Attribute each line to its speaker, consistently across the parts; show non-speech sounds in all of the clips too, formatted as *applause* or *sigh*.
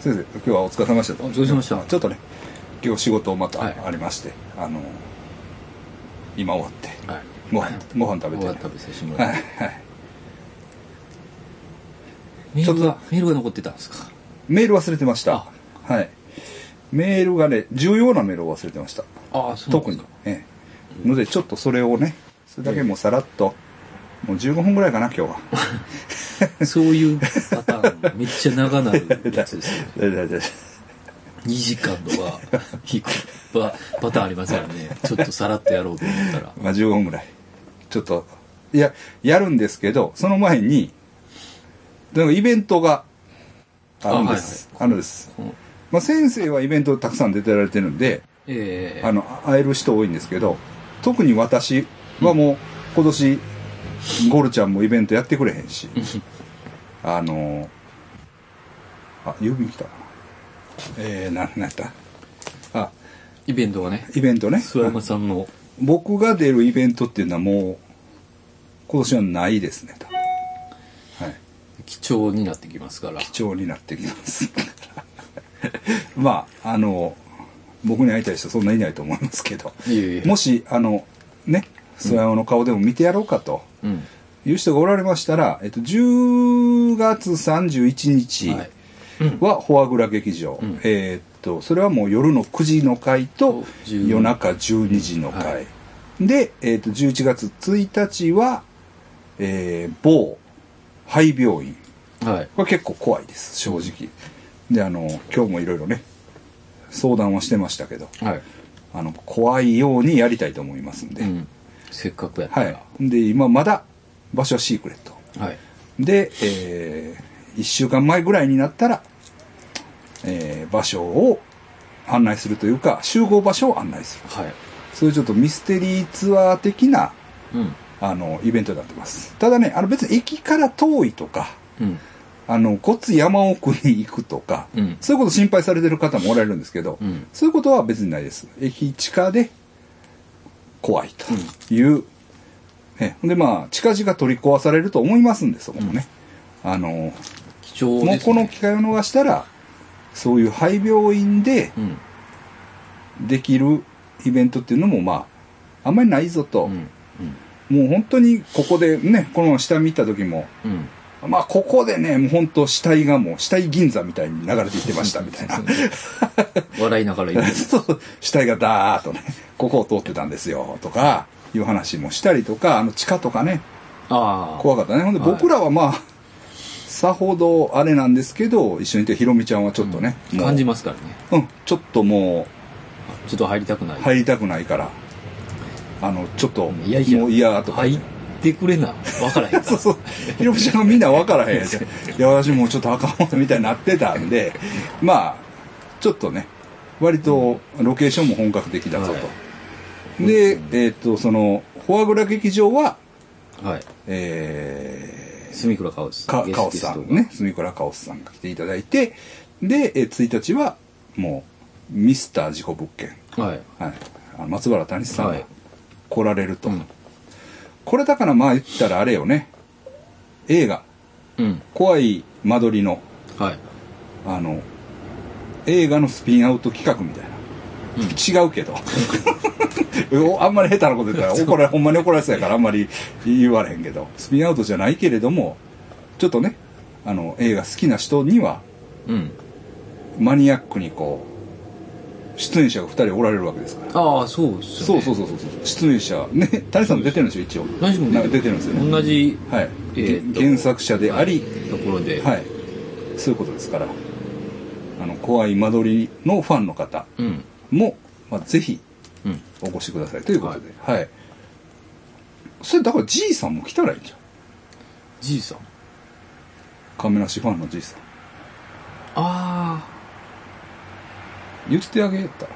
Speaker 1: 先生今日はお疲れ様でした
Speaker 2: お疲れ様でした？
Speaker 1: ちょっとね今日仕事ま
Speaker 2: はい。
Speaker 1: たありまして、あの今終わって
Speaker 2: はい。
Speaker 1: ご飯ご飯食べて、
Speaker 2: ご飯食べさせてもら
Speaker 1: はい
Speaker 2: って。
Speaker 1: はい
Speaker 2: メール
Speaker 1: ちょ
Speaker 2: がメールが残ってたんですか？
Speaker 1: メール忘れてました。はい。メールがね重要なメールを忘れてました。
Speaker 2: ああそう
Speaker 1: 特に
Speaker 2: ですか、
Speaker 1: ええ、のでちょっとそれをねそれだけもうさらっと、もう15分ぐらいかな今日は。*laughs*
Speaker 2: そういうパめっちゃ長なるやつですよ。
Speaker 1: 大丈夫大丈夫
Speaker 2: 2時間とか引くパパターンありますからね。ちょっとさらっとやろうと思ったら。
Speaker 1: まあ15分ぐらい。ちょっといややるんですけどその前にでもイベントがあるんです。あ,、るんです、
Speaker 2: うん
Speaker 1: まあ、先生はイベントたくさん出てられてるんで
Speaker 2: ええ。
Speaker 1: あの会える人多いんですけど特に私はもう今年ゴルちゃんもイベントやってくれへんし *laughs* あのあ郵便来た。なえー、ななった？あ。
Speaker 2: イベントがね。
Speaker 1: イベントね。
Speaker 2: 諏訪山さんの。
Speaker 1: 僕が出るイベントっていうのはもう今年はないですね多分。はい。
Speaker 2: 貴重になってきますから。
Speaker 1: 貴重になってきます。*laughs* まああの僕に会いたい人そんないないと思いますけど。もしあのね諏訪山の顔でも見てやろうかと。
Speaker 2: うん
Speaker 1: いう人がおられましたら、えっと、10月31日
Speaker 2: はい。
Speaker 1: はフォアグラ劇場、
Speaker 2: うん。
Speaker 1: えーっとそれはもう夜の9時の回と
Speaker 2: 10
Speaker 1: 夜中12時の回、
Speaker 2: はい。
Speaker 1: で、えーっと11月1日は、えー某廃病院。
Speaker 2: はい。
Speaker 1: これ結構怖いです正直。であの今日もいろいろね相談はしてましたけど。
Speaker 2: はい、
Speaker 1: あの怖いようにやりたいと思いますんで、
Speaker 2: うん、せっかくやったら。
Speaker 1: はい。で今まだ場所はシークレット。
Speaker 2: はい。
Speaker 1: で、え1週間前ぐらいになったら、えー場所を案内するというか集合場所を案内する。
Speaker 2: はい。
Speaker 1: そういうちょっとミステリーツアー的な
Speaker 2: うん。
Speaker 1: あのイベントになってます。ただねあの別に駅から遠いとか
Speaker 2: うん。
Speaker 1: あのごっつい山奥に行くとか、
Speaker 2: うん。
Speaker 1: そういうこと心配されてる方もおられるんですけど、
Speaker 2: うん。
Speaker 1: そういうことは別にないです。駅地下で怖いという、ね、でまあ近々取り壊されると思いますんでそこもね、あの
Speaker 2: 貴重
Speaker 1: もうこの機会を逃したらそういう廃病院で
Speaker 2: うん。
Speaker 1: できるイベントっていうのもまああんまりないぞと、
Speaker 2: うん。
Speaker 1: もう本当にここでねこの下見た時も
Speaker 2: うん。
Speaker 1: まあここでねもう本当死体がもう死体銀座みたいに流れていってましたみたいな。*laughs*
Speaker 2: 笑いながら言う。*laughs*
Speaker 1: そう死体がダーッとねここを通ってたんですよとかいう話もしたりとかあの地下とかね。怖かったね。ほんで
Speaker 2: はい。
Speaker 1: 僕らはまあ、さほどあれなんですけど一緒にいてひろみちゃんはちょっとね、もう
Speaker 2: 感じますからね。
Speaker 1: うんちょっとも
Speaker 2: ちょっと入りたくない。う
Speaker 1: 入りたくないからあのちょっと
Speaker 2: いやいや
Speaker 1: もう嫌とか、
Speaker 2: 入ってくれな。分からへん *laughs*
Speaker 1: そうそう。ひろみちゃんがみんな分からへんやつ *laughs* いや私もうちょっと赤者みたいになってたんでまあちょっとね割とロケーションも本格的だぞと、
Speaker 2: は
Speaker 1: でえっ、とそのフォアグラ劇場は
Speaker 2: はい。
Speaker 1: えー
Speaker 2: 住倉カオス
Speaker 1: かカオスさんね住倉カオスさんが来ていただいてで、えー1日はもうミスター事故物件、
Speaker 2: はい。
Speaker 1: はい、あの松原谷さんが
Speaker 2: はい。
Speaker 1: 来られると、
Speaker 2: うん。
Speaker 1: これだからまあ言ったらあれよね。映画。
Speaker 2: うん。
Speaker 1: 怖い間取りの。
Speaker 2: はい。
Speaker 1: あの映画のスピンアウト企画みたいな、違うけど。*laughs* あんまり下手なこと言ったら怒られほんまに怒られそうやからあんまり言われへんけど。スピンアウトじゃないけれどもちょっとねあの映画好きな人には
Speaker 2: うん。
Speaker 1: マニアックにこう出演者が2人おられるわけですから。
Speaker 2: ああそうっすよね。
Speaker 1: そうそうそうそう出演者ね谷さんも出てるんですよ一応。
Speaker 2: 何しも
Speaker 1: 出てるんですよね。
Speaker 2: 同じ
Speaker 1: はい、
Speaker 2: えーと
Speaker 1: 原作者であり、
Speaker 2: ところで。
Speaker 1: はい。そういうことですから。あの怖い間取りのファンの方。
Speaker 2: うん
Speaker 1: も、まあ、ぜひ
Speaker 2: うん。
Speaker 1: お越しください。ということで。はい、それだからじいさんも来たらいいんじゃん。
Speaker 2: じいさん？
Speaker 1: 亀梨ファンのじいさん。
Speaker 2: あ
Speaker 1: 言ってあげたら。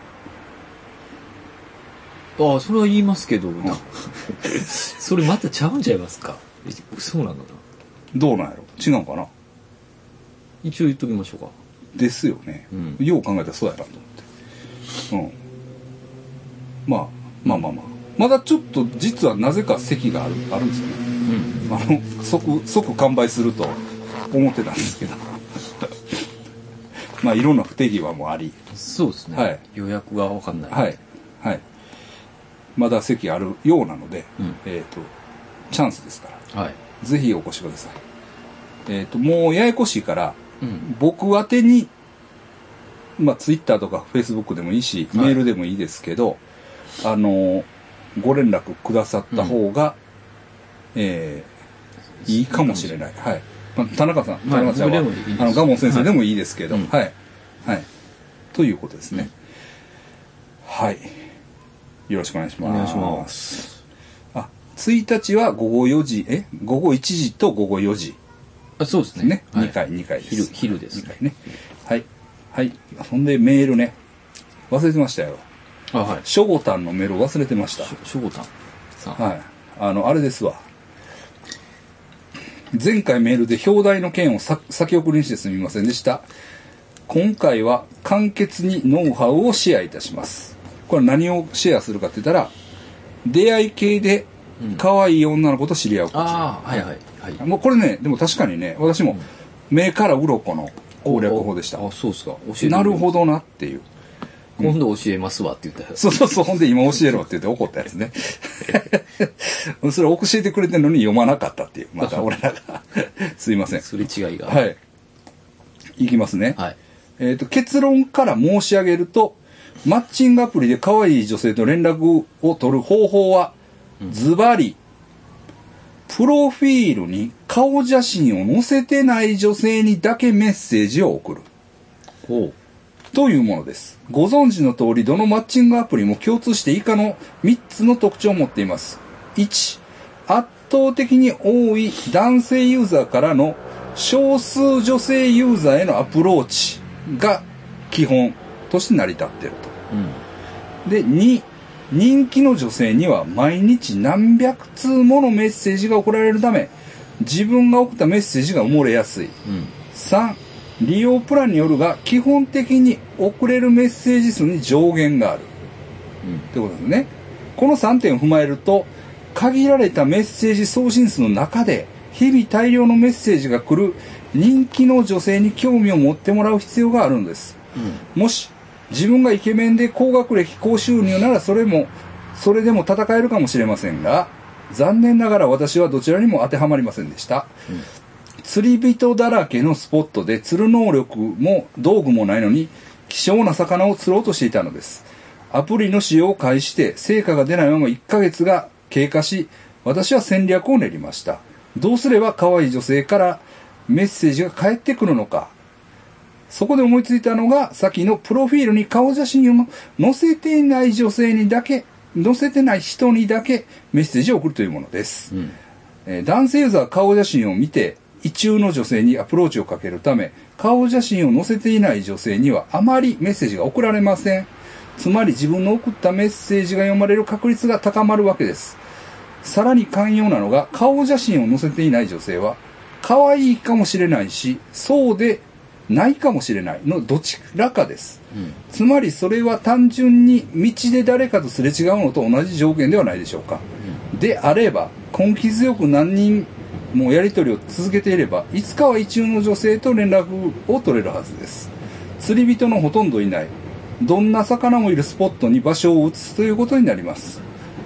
Speaker 2: あああそれは言いますけど、*laughs* それまたちゃうんちゃいますか？えそうなのかな。
Speaker 1: どうなんやろ？違うかな？
Speaker 2: 一応言っときましょうか。
Speaker 1: ですよね、
Speaker 2: うん。
Speaker 1: よう考えたらそうやなと。思ってうんまあまあまあまあまだちょっと実はなぜか席があるあるんですよね
Speaker 2: うん
Speaker 1: あの即即完売すると思ってたんですけど *laughs* まあいろんな不手際もあり、
Speaker 2: そうですね。
Speaker 1: はい
Speaker 2: 予約がわかんない。
Speaker 1: はい。はい。まだ席あるようなので、
Speaker 2: うん
Speaker 1: えっ、と、チャンスですから、
Speaker 2: はい。
Speaker 1: ぜひお越しください。えっ、と、もうややこしいから、
Speaker 2: うん。
Speaker 1: 僕宛てに、まあ、ツイッターとかフェイスブックでもいいし、
Speaker 2: はい
Speaker 1: メールでもいいですけど、あの、ご連絡くださった方が、えーいいかもしれない。はい。まあ、田中さん、田中さんは、
Speaker 2: 僕でもい
Speaker 1: あの、ガモン先生でもいいですけど、
Speaker 2: うん
Speaker 1: はい。はい。ということですね。はい。よろしくお願いします。
Speaker 2: お願いします。
Speaker 1: あ、1日は午後4時、え？午後1時と午後4時
Speaker 2: あそうです
Speaker 1: ね。
Speaker 2: はい
Speaker 1: 2回、2回です。
Speaker 2: 昼、昼です
Speaker 1: 2。回ね。はい。はい。そんでメールね。忘れてましたよ。
Speaker 2: あ、はい。
Speaker 1: ショゴタンのメール忘れてました
Speaker 2: し。ょ、しょごたんさん。
Speaker 1: はい。あの、あれですわ。前回メールで表題の件をさ先送りにしてすみませんでした。今回は簡潔にノウハウをシェアいたします。これ何をシェアするかって言ったら、出会い系で可愛い女の子と知り合う。
Speaker 2: ああ、はいはい。はい。
Speaker 1: もうこれね、でも確かにね、私も目から鱗の攻略法でした。
Speaker 2: あ、そうですか。教えて
Speaker 1: なるほどなっていう。
Speaker 2: 今度教えますわって言ったやつ。
Speaker 1: そうそうそう、ほんで今教えろって言って怒ったやつね。*laughs* それ教えてくれてるのに読まなかったっていう。また俺らが。*laughs* すいません。
Speaker 2: すれ違いが。。
Speaker 1: はいい。いきますね。
Speaker 2: はい。
Speaker 1: えっ、と、結論から申し上げると、マッチングアプリで可愛い女性と連絡を取る方法は、ズバリ、プロフィールに顔写真を載せてない女性にだけメッセージを送る。
Speaker 2: ほ
Speaker 1: というものです。ご存知の通り、どのマッチングアプリも共通して以下の3つの特徴を持っています。1、圧倒的に多い男性ユーザーからの少数女性ユーザーへのアプローチが基本として成り立っている
Speaker 2: う。うん。
Speaker 1: と。で、2、人気の女性には毎日何百通ものメッセージが送られるため、自分が送ったメッセージが埋もれやすい。
Speaker 2: うん。
Speaker 1: 3利用プランによるが基本的に送れるメッセージ数に上限がある
Speaker 2: うん。
Speaker 1: ってことですねこの3点を踏まえると限られたメッセージ送信数の中で日々大量のメッセージが来る人気の女性に興味を持ってもらう必要があるんですもし自分がイケメンで高学歴高収入ならそれもそれでも戦えるかもしれませんが残念ながら私はどちらにも当てはまりませんでした、釣り人だらけのスポットで釣る能力も道具もないのに希少な魚を釣ろうとしていたのです。アプリの使用を開始して成果が出ないまま1ヶ月が経過し私は戦略を練りました。どうすれば可愛い女性からメッセージが返ってくるのかそこで思いついたのが、さっきのプロフィールに顔写真を載せていない女性にだけ、載せてない人にだけメッセージを送るというものです。
Speaker 2: うん。
Speaker 1: えー男性ユーザーは顔写真を見て、意中の女性にアプローチをかけるため、顔写真を載せていない女性にはあまりメッセージが送られません。つまり自分の送ったメッセージが読まれる確率が高まるわけです。さらに寛容なのが、顔写真を載せていない女性は、可愛いかもしれないし、そうでないかもしれないのどちらかです。
Speaker 2: うん。
Speaker 1: つまりそれは単純に道で誰かとすれ違うのと同じ条件ではないでしょうか。であれば、根気強く何人もやり取りを続けていれば、いつかは一中の女性と連絡を取れるはずです。釣り人のほとんどいない、どんな魚もいるスポットに場所を移すということになります。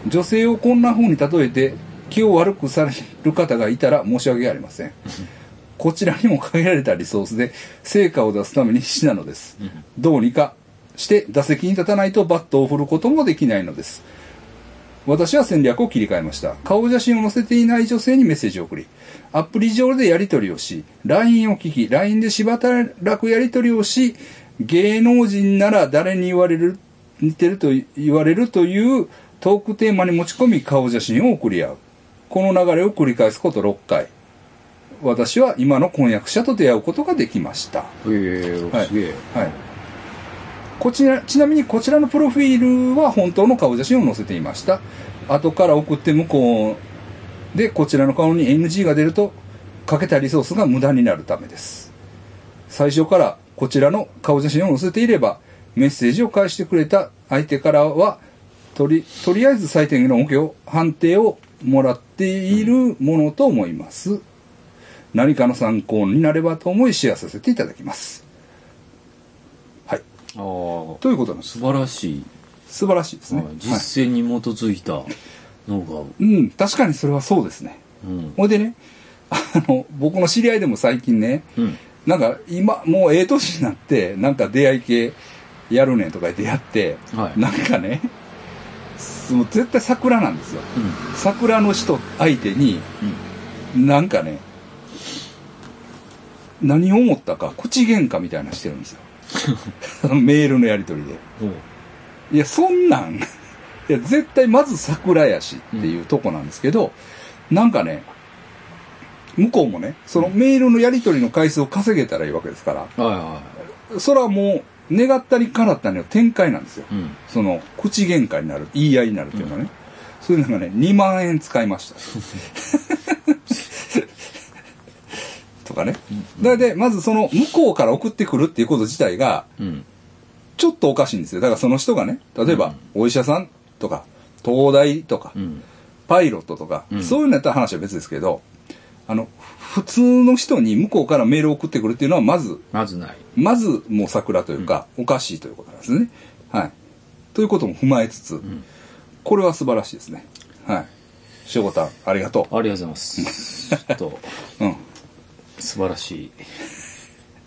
Speaker 1: 女性をこんな風に例えて気を悪くされる方がいたら申し訳ありません。こちらにも限られたリソースで成果を出すために必死なのです。どうにかして打席に立たないとバットを振ることもできないのです。私は戦略を切り替えました。顔写真を載せていない女性にメッセージを送り、アプリ上でやり取りをし、LINE を聞き、LINE でしばらくやり取りをし、芸能人なら誰に言われる、似てると言われるというトークテーマに持ち込み顔写真を送り合う。この流れを繰り返すこと6回。私は今の婚約者と出会うことができました。
Speaker 2: へえ、
Speaker 1: はい
Speaker 2: すげえ。
Speaker 1: はい。こちら、ちなみにこちらのプロフィールは本当の顔写真を載せていました。後から送って向こうでこちらの顔に NG が出ると、かけたリソースが無駄になるためです。最初からこちらの顔写真を載せていれば、メッセージを返してくれた相手からは、とり、とりあえず最低限の恩恵を、判定をもらっているものと思います。何かの参考になればと思いシェアさせていただきます。
Speaker 2: ああ
Speaker 1: ということなんです。
Speaker 2: 素晴らしい、
Speaker 1: 素晴らしいですね。
Speaker 2: はい。
Speaker 1: はい
Speaker 2: 実践に基づいたノウハウ、
Speaker 1: うん、確かにそれはそうですね。
Speaker 2: うん。
Speaker 1: ほいでね、*laughs* あの、僕の知り合いでも最近ね、
Speaker 2: うん。
Speaker 1: なんか今、もうええ年になって、なんか出会い系やるねんとか言ってやって、
Speaker 2: はい。
Speaker 1: なんかね、すもう絶対桜なんですよ。
Speaker 2: うん。
Speaker 1: 桜の人相手に、なんかね、何を思ったか、口喧嘩みたいなのしてるんですよ。*laughs* メールのやり取りで。いや、そんなん、いや、絶対まず桜やしっていうとこなんですけど、なんかね、向こうもね、そのメールのやり取りの回数を稼げたらいいわけですから、
Speaker 2: はいは
Speaker 1: それはもう、願ったり叶ったりの展開なんですよ。
Speaker 2: いうん
Speaker 1: その、口喧嘩になる、言い合いになるっていうのはね。そういうのがね、2万円使いました。*laughs* とかね。だで、まずその、向こうから送ってくるっていうこと自体が、
Speaker 2: うん
Speaker 1: ちょっとおかしいんですよ。だからその人がね、例えば、お医者さんとか、東大とか、
Speaker 2: うん
Speaker 1: パイロットとか、
Speaker 2: うん
Speaker 1: そういうのやったら話は別ですけど、あの、普通の人に向こうからメールを送ってくるっていうのは、まず、
Speaker 2: まずない
Speaker 1: まずもう桜というか、おかしいということなんですね。はい。ということも踏まえつつ、
Speaker 2: ん
Speaker 1: これは素晴らしいですね。はい。しょごたん、ありがと
Speaker 2: ありがとうございます *laughs* ちょっと
Speaker 1: う。うん。
Speaker 2: 素晴らしい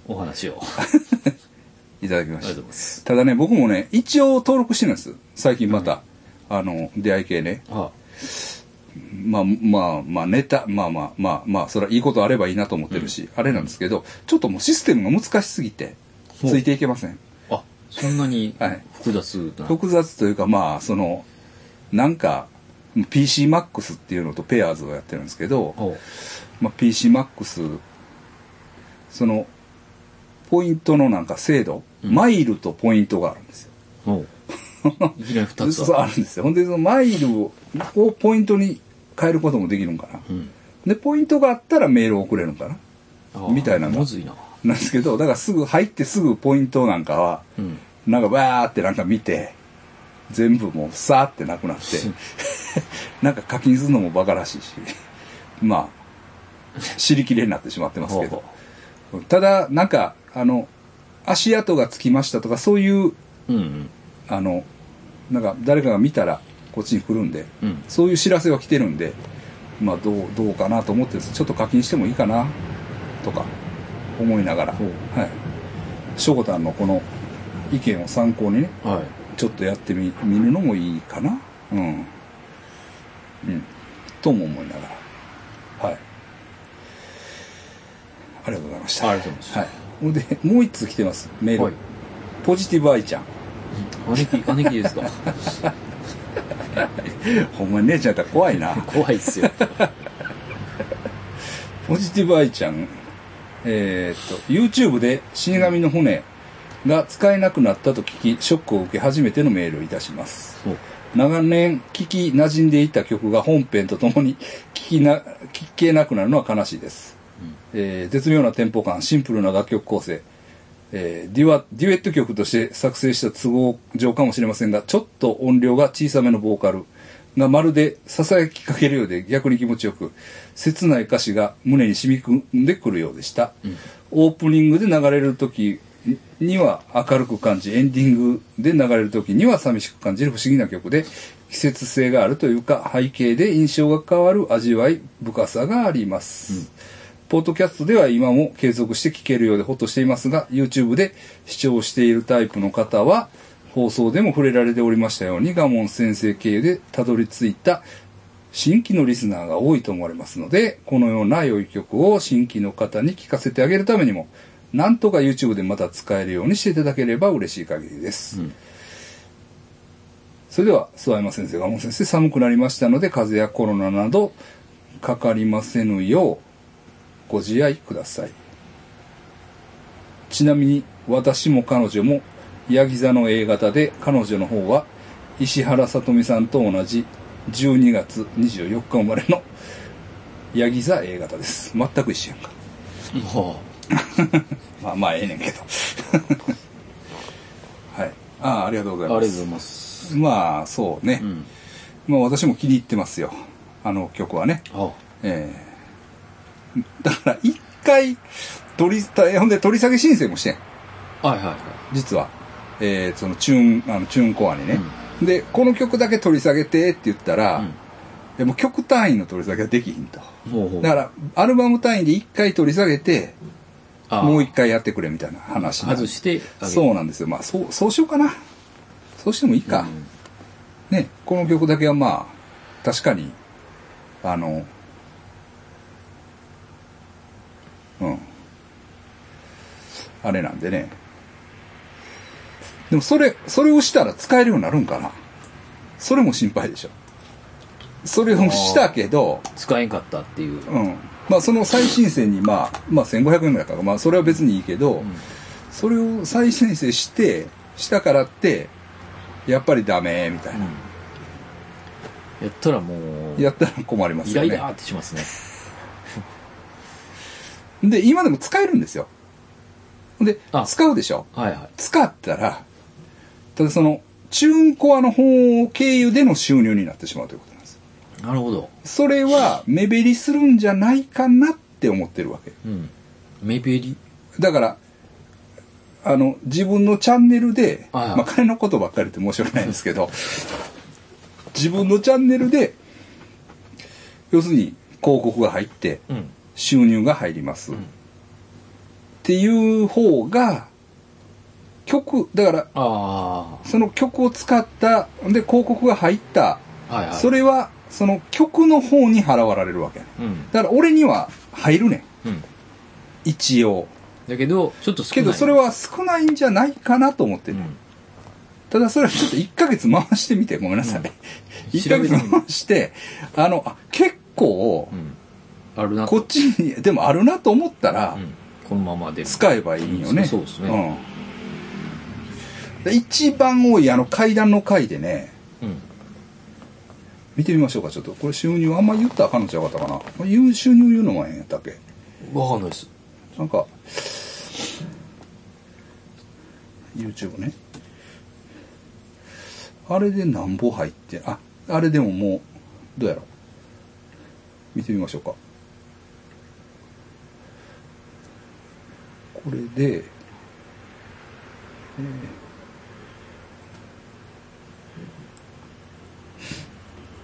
Speaker 2: お話を。*laughs*
Speaker 1: いただきました。ただね、僕もね、一応登録してるんです。最近また、あの、出会い系ね。
Speaker 2: あ
Speaker 1: まあまあまあネタ、まあまあまあまあ、それはいいことあればいいなと思ってるし、あれなんですけど、ちょっともうシステムが難しすぎて、ついていけません。
Speaker 2: あそんなに
Speaker 1: はい。
Speaker 2: 複雑な、
Speaker 1: 複雑というかまあ、その、なんか、PCMAX っていうのとペアーズをやってるんですけど、まあ、PCMAX、その、ポイントのなんか精度、
Speaker 2: うん
Speaker 1: マイルとポイントがあるんですよ。
Speaker 2: おういきなり二つ
Speaker 1: あるんですよ。ほんで、そのマイルををポイントに変えることもできるんかな。
Speaker 2: うん
Speaker 1: で、ポイントがあったらメールを送れるんかな。
Speaker 2: あ
Speaker 1: みたいなの
Speaker 2: な
Speaker 1: なんですけど、だからすぐ入ってすぐポイントなんかは、
Speaker 2: うん
Speaker 1: なんかバーってなんか見て、全部もうさーってなくなって、*laughs* なんか課金するのもバカらしいし、まあ、*laughs* 尻切れになってしまってますけど
Speaker 2: ほ。
Speaker 1: ただ、なんか、あの、足跡がつきましたとか、そういう、
Speaker 2: うんうん
Speaker 1: あの、なんか誰かが見たらこっちに来るんで、
Speaker 2: うん
Speaker 1: そういう知らせは来てるんで、まあどう、どうかなと思ってちょっと課金してもいいかな、とか、思いながら、はい。しょこたんのこの意見を参考にね、
Speaker 2: はい
Speaker 1: ちょっとやってみ、見るのもいいかな。うん。うん。とも思いながら。はい。ありがとうございました。
Speaker 2: ありがとうございます
Speaker 1: はい。ほんで、もう一通来てます。メール。
Speaker 2: はい
Speaker 1: ポジティブ愛ちゃん。
Speaker 2: 姉貴姉貴ですか？*laughs*
Speaker 1: ほんまに姉ちゃんやったら怖いな。
Speaker 2: 怖いっすよ *laughs*
Speaker 1: ポジティブ愛ちゃん。えーっと、YouTube で死神の船が使えなくなったと聞き、ショックを受け初めてのメールをいたします。
Speaker 2: お
Speaker 1: 長年聞き馴染んでいた曲が本編とともに聞きな、聞けなくなるのは悲しいです。えー絶妙なテンポ感、シンプルな楽曲構成、えーデュワ、デュエット曲として作成した都合上かもしれませんが、ちょっと音量が小さめのボーカルがまるで囁きかけるようで逆に気持ちよく、切ない歌詞が胸に染み込んでくるようでした。オープニングで流れる時には明るく感じ、エンディングで流れる時には寂しく感じる不思議な曲で、季節性があるというか、背景で印象が変わる味わい深さがあります。ポッドキャストでは今も継続して聞けるようでほっとしていますが、YouTube で視聴しているタイプの方は、放送でも触れられておりましたように、ガモン先生経由でたどり着いた新規のリスナーが多いと思われますので、このような良い曲を新規の方に聴かせてあげるためにも、なんとか YouTube でまた使えるようにしていただければ嬉しい限りです。
Speaker 2: うん
Speaker 1: それでは、諏訪山先生、ガモン先生、寒くなりましたので、風邪やコロナなどかかりませぬよう、ご自愛ください。ちなみに、私も彼女も、ヤギ座の A 型で、彼女の方は、石原さとみさんと同じ12月24日生まれの、ヤギ座 A 型です。全く一緒やんか。
Speaker 2: も *laughs*
Speaker 1: まあまあ、ええねんけど。*laughs* はい。ああ、ありがとうございます。
Speaker 2: うありがとうございます
Speaker 1: まあ、そうね。
Speaker 2: うん
Speaker 1: まあ私も気に入ってますよ。あの曲はね。
Speaker 2: あ
Speaker 1: ええだから、一回、取り、ほんで取り下げ申請もしてん。
Speaker 2: はいはいはい
Speaker 1: 実は。えーそのチューン、あの、チューンコアにね。で、この曲だけ取り下げてって言ったら、
Speaker 2: うん
Speaker 1: でも曲単位の取り下げはできひんと。
Speaker 2: ほうほう
Speaker 1: だから、アルバム単位で1回取り下げて、もう1回やってくれみたいな話な
Speaker 2: 外して
Speaker 1: そうなんですよ。まあ、そう、そうしようかな。そうしてもいいか。
Speaker 2: うん
Speaker 1: ね、この曲だけはまあ、確かに、あの、うん。あれなんでね。でもそれ、それをしたら使えるようになるんかなそれも心配でしょ。それをしたけど、
Speaker 2: 使えんかったっていう。
Speaker 1: うん。まあその再申請にまあ、まあ1500円ぐらいかまあそれは別にいいけど、
Speaker 2: うん
Speaker 1: それを再申請して、したからって、やっぱりダメ、みたいな。
Speaker 2: やったらもう、
Speaker 1: やったら困りますよね
Speaker 2: イライラ。ーってしますね。
Speaker 1: で、今でも使えるんですよ。で
Speaker 2: あ、
Speaker 1: 使うでしょ？
Speaker 2: はいはい。
Speaker 1: 使ったら、ただその、チューンコアの方経由での収入になってしまうということなんです。
Speaker 2: なるほど。
Speaker 1: それは目減りするんじゃないかなって思ってるわけ。
Speaker 2: うん。目減り？
Speaker 1: だから、あの、自分のチャンネルで、
Speaker 2: はいはい
Speaker 1: まあ、金のことばっかりって申し訳ないんですけど、自分のチャンネルで、要するに広告が入って、
Speaker 2: うん。
Speaker 1: 収入が入ります。
Speaker 2: ん
Speaker 1: っていう方が、曲、だから、
Speaker 2: あ
Speaker 1: その曲を使った、で、広告が入った、
Speaker 2: あ。はいはい。
Speaker 1: それは、その曲の方に払われるわけ。
Speaker 2: うん。
Speaker 1: だから俺には入るねん。
Speaker 2: うん。
Speaker 1: 一応。
Speaker 2: だけど、ちょっと少ない。
Speaker 1: けどそれは少ないんじゃないかなと思ってる。
Speaker 2: うん。
Speaker 1: ただそれはちょっと1ヶ月回してみて、ごめんなさい。
Speaker 2: うん
Speaker 1: 1ヶ月回して、あの、あ結構
Speaker 2: う、ん。あるな
Speaker 1: こっちに、でもあるなと思ったら
Speaker 2: う、ん。このままで。
Speaker 1: 使えばいいよね。
Speaker 2: うんそうですね
Speaker 1: うん。で一番多いあの階段の階でね、
Speaker 2: うん。
Speaker 1: 見てみましょうか、ちょっと。これ収入あんま言ったらあかんのちゃうかったかな。言う収入言うのもええんやったっけ？
Speaker 2: わかんないです。
Speaker 1: なんか、YouTube ね。あれでなんぼ入って、あ、あれでももう、どうやろう？見てみましょうか。これで、えー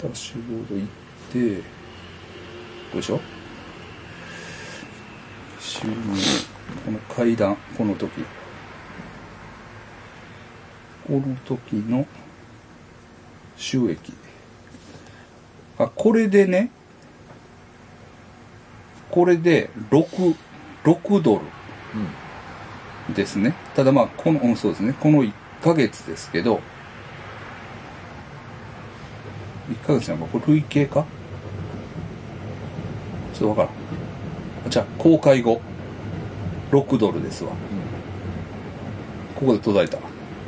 Speaker 1: ダッシュボード行って、こうでしょ？収入この階段この時。この時の収益。あこれでねこれで6 6ドル。ですね。ただまあこのうんそうですね。この1ヶ月ですけど1ヶ月なんかこれ累計か？ちょっとわからん。じゃあ公開後。6ドルですわ。ここで途絶えた。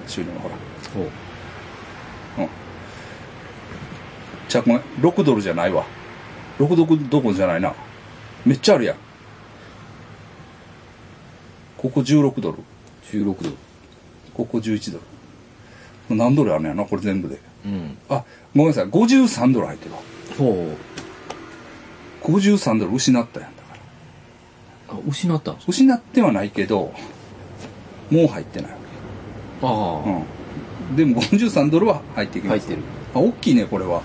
Speaker 1: 収入がほら。
Speaker 2: ほう。
Speaker 1: じゃあごめん。6ドルじゃないわ。6ドルどころじゃないな。めっちゃあるやんここ16ドル。
Speaker 2: 16度。
Speaker 1: ここ11ドル。何ドルあるんやなこれ全部で。
Speaker 2: うん。
Speaker 1: あごめんなさい。53ドル入ってるわ。
Speaker 2: ほ
Speaker 1: 53ドル失ったやんだから。
Speaker 2: う。あ、失った
Speaker 1: 失ってはないけどもう入ってない。わ
Speaker 2: ああ。
Speaker 1: けうん。でも53ドルは入ってきます。
Speaker 2: 入ってる。
Speaker 1: あ大きいねこれは。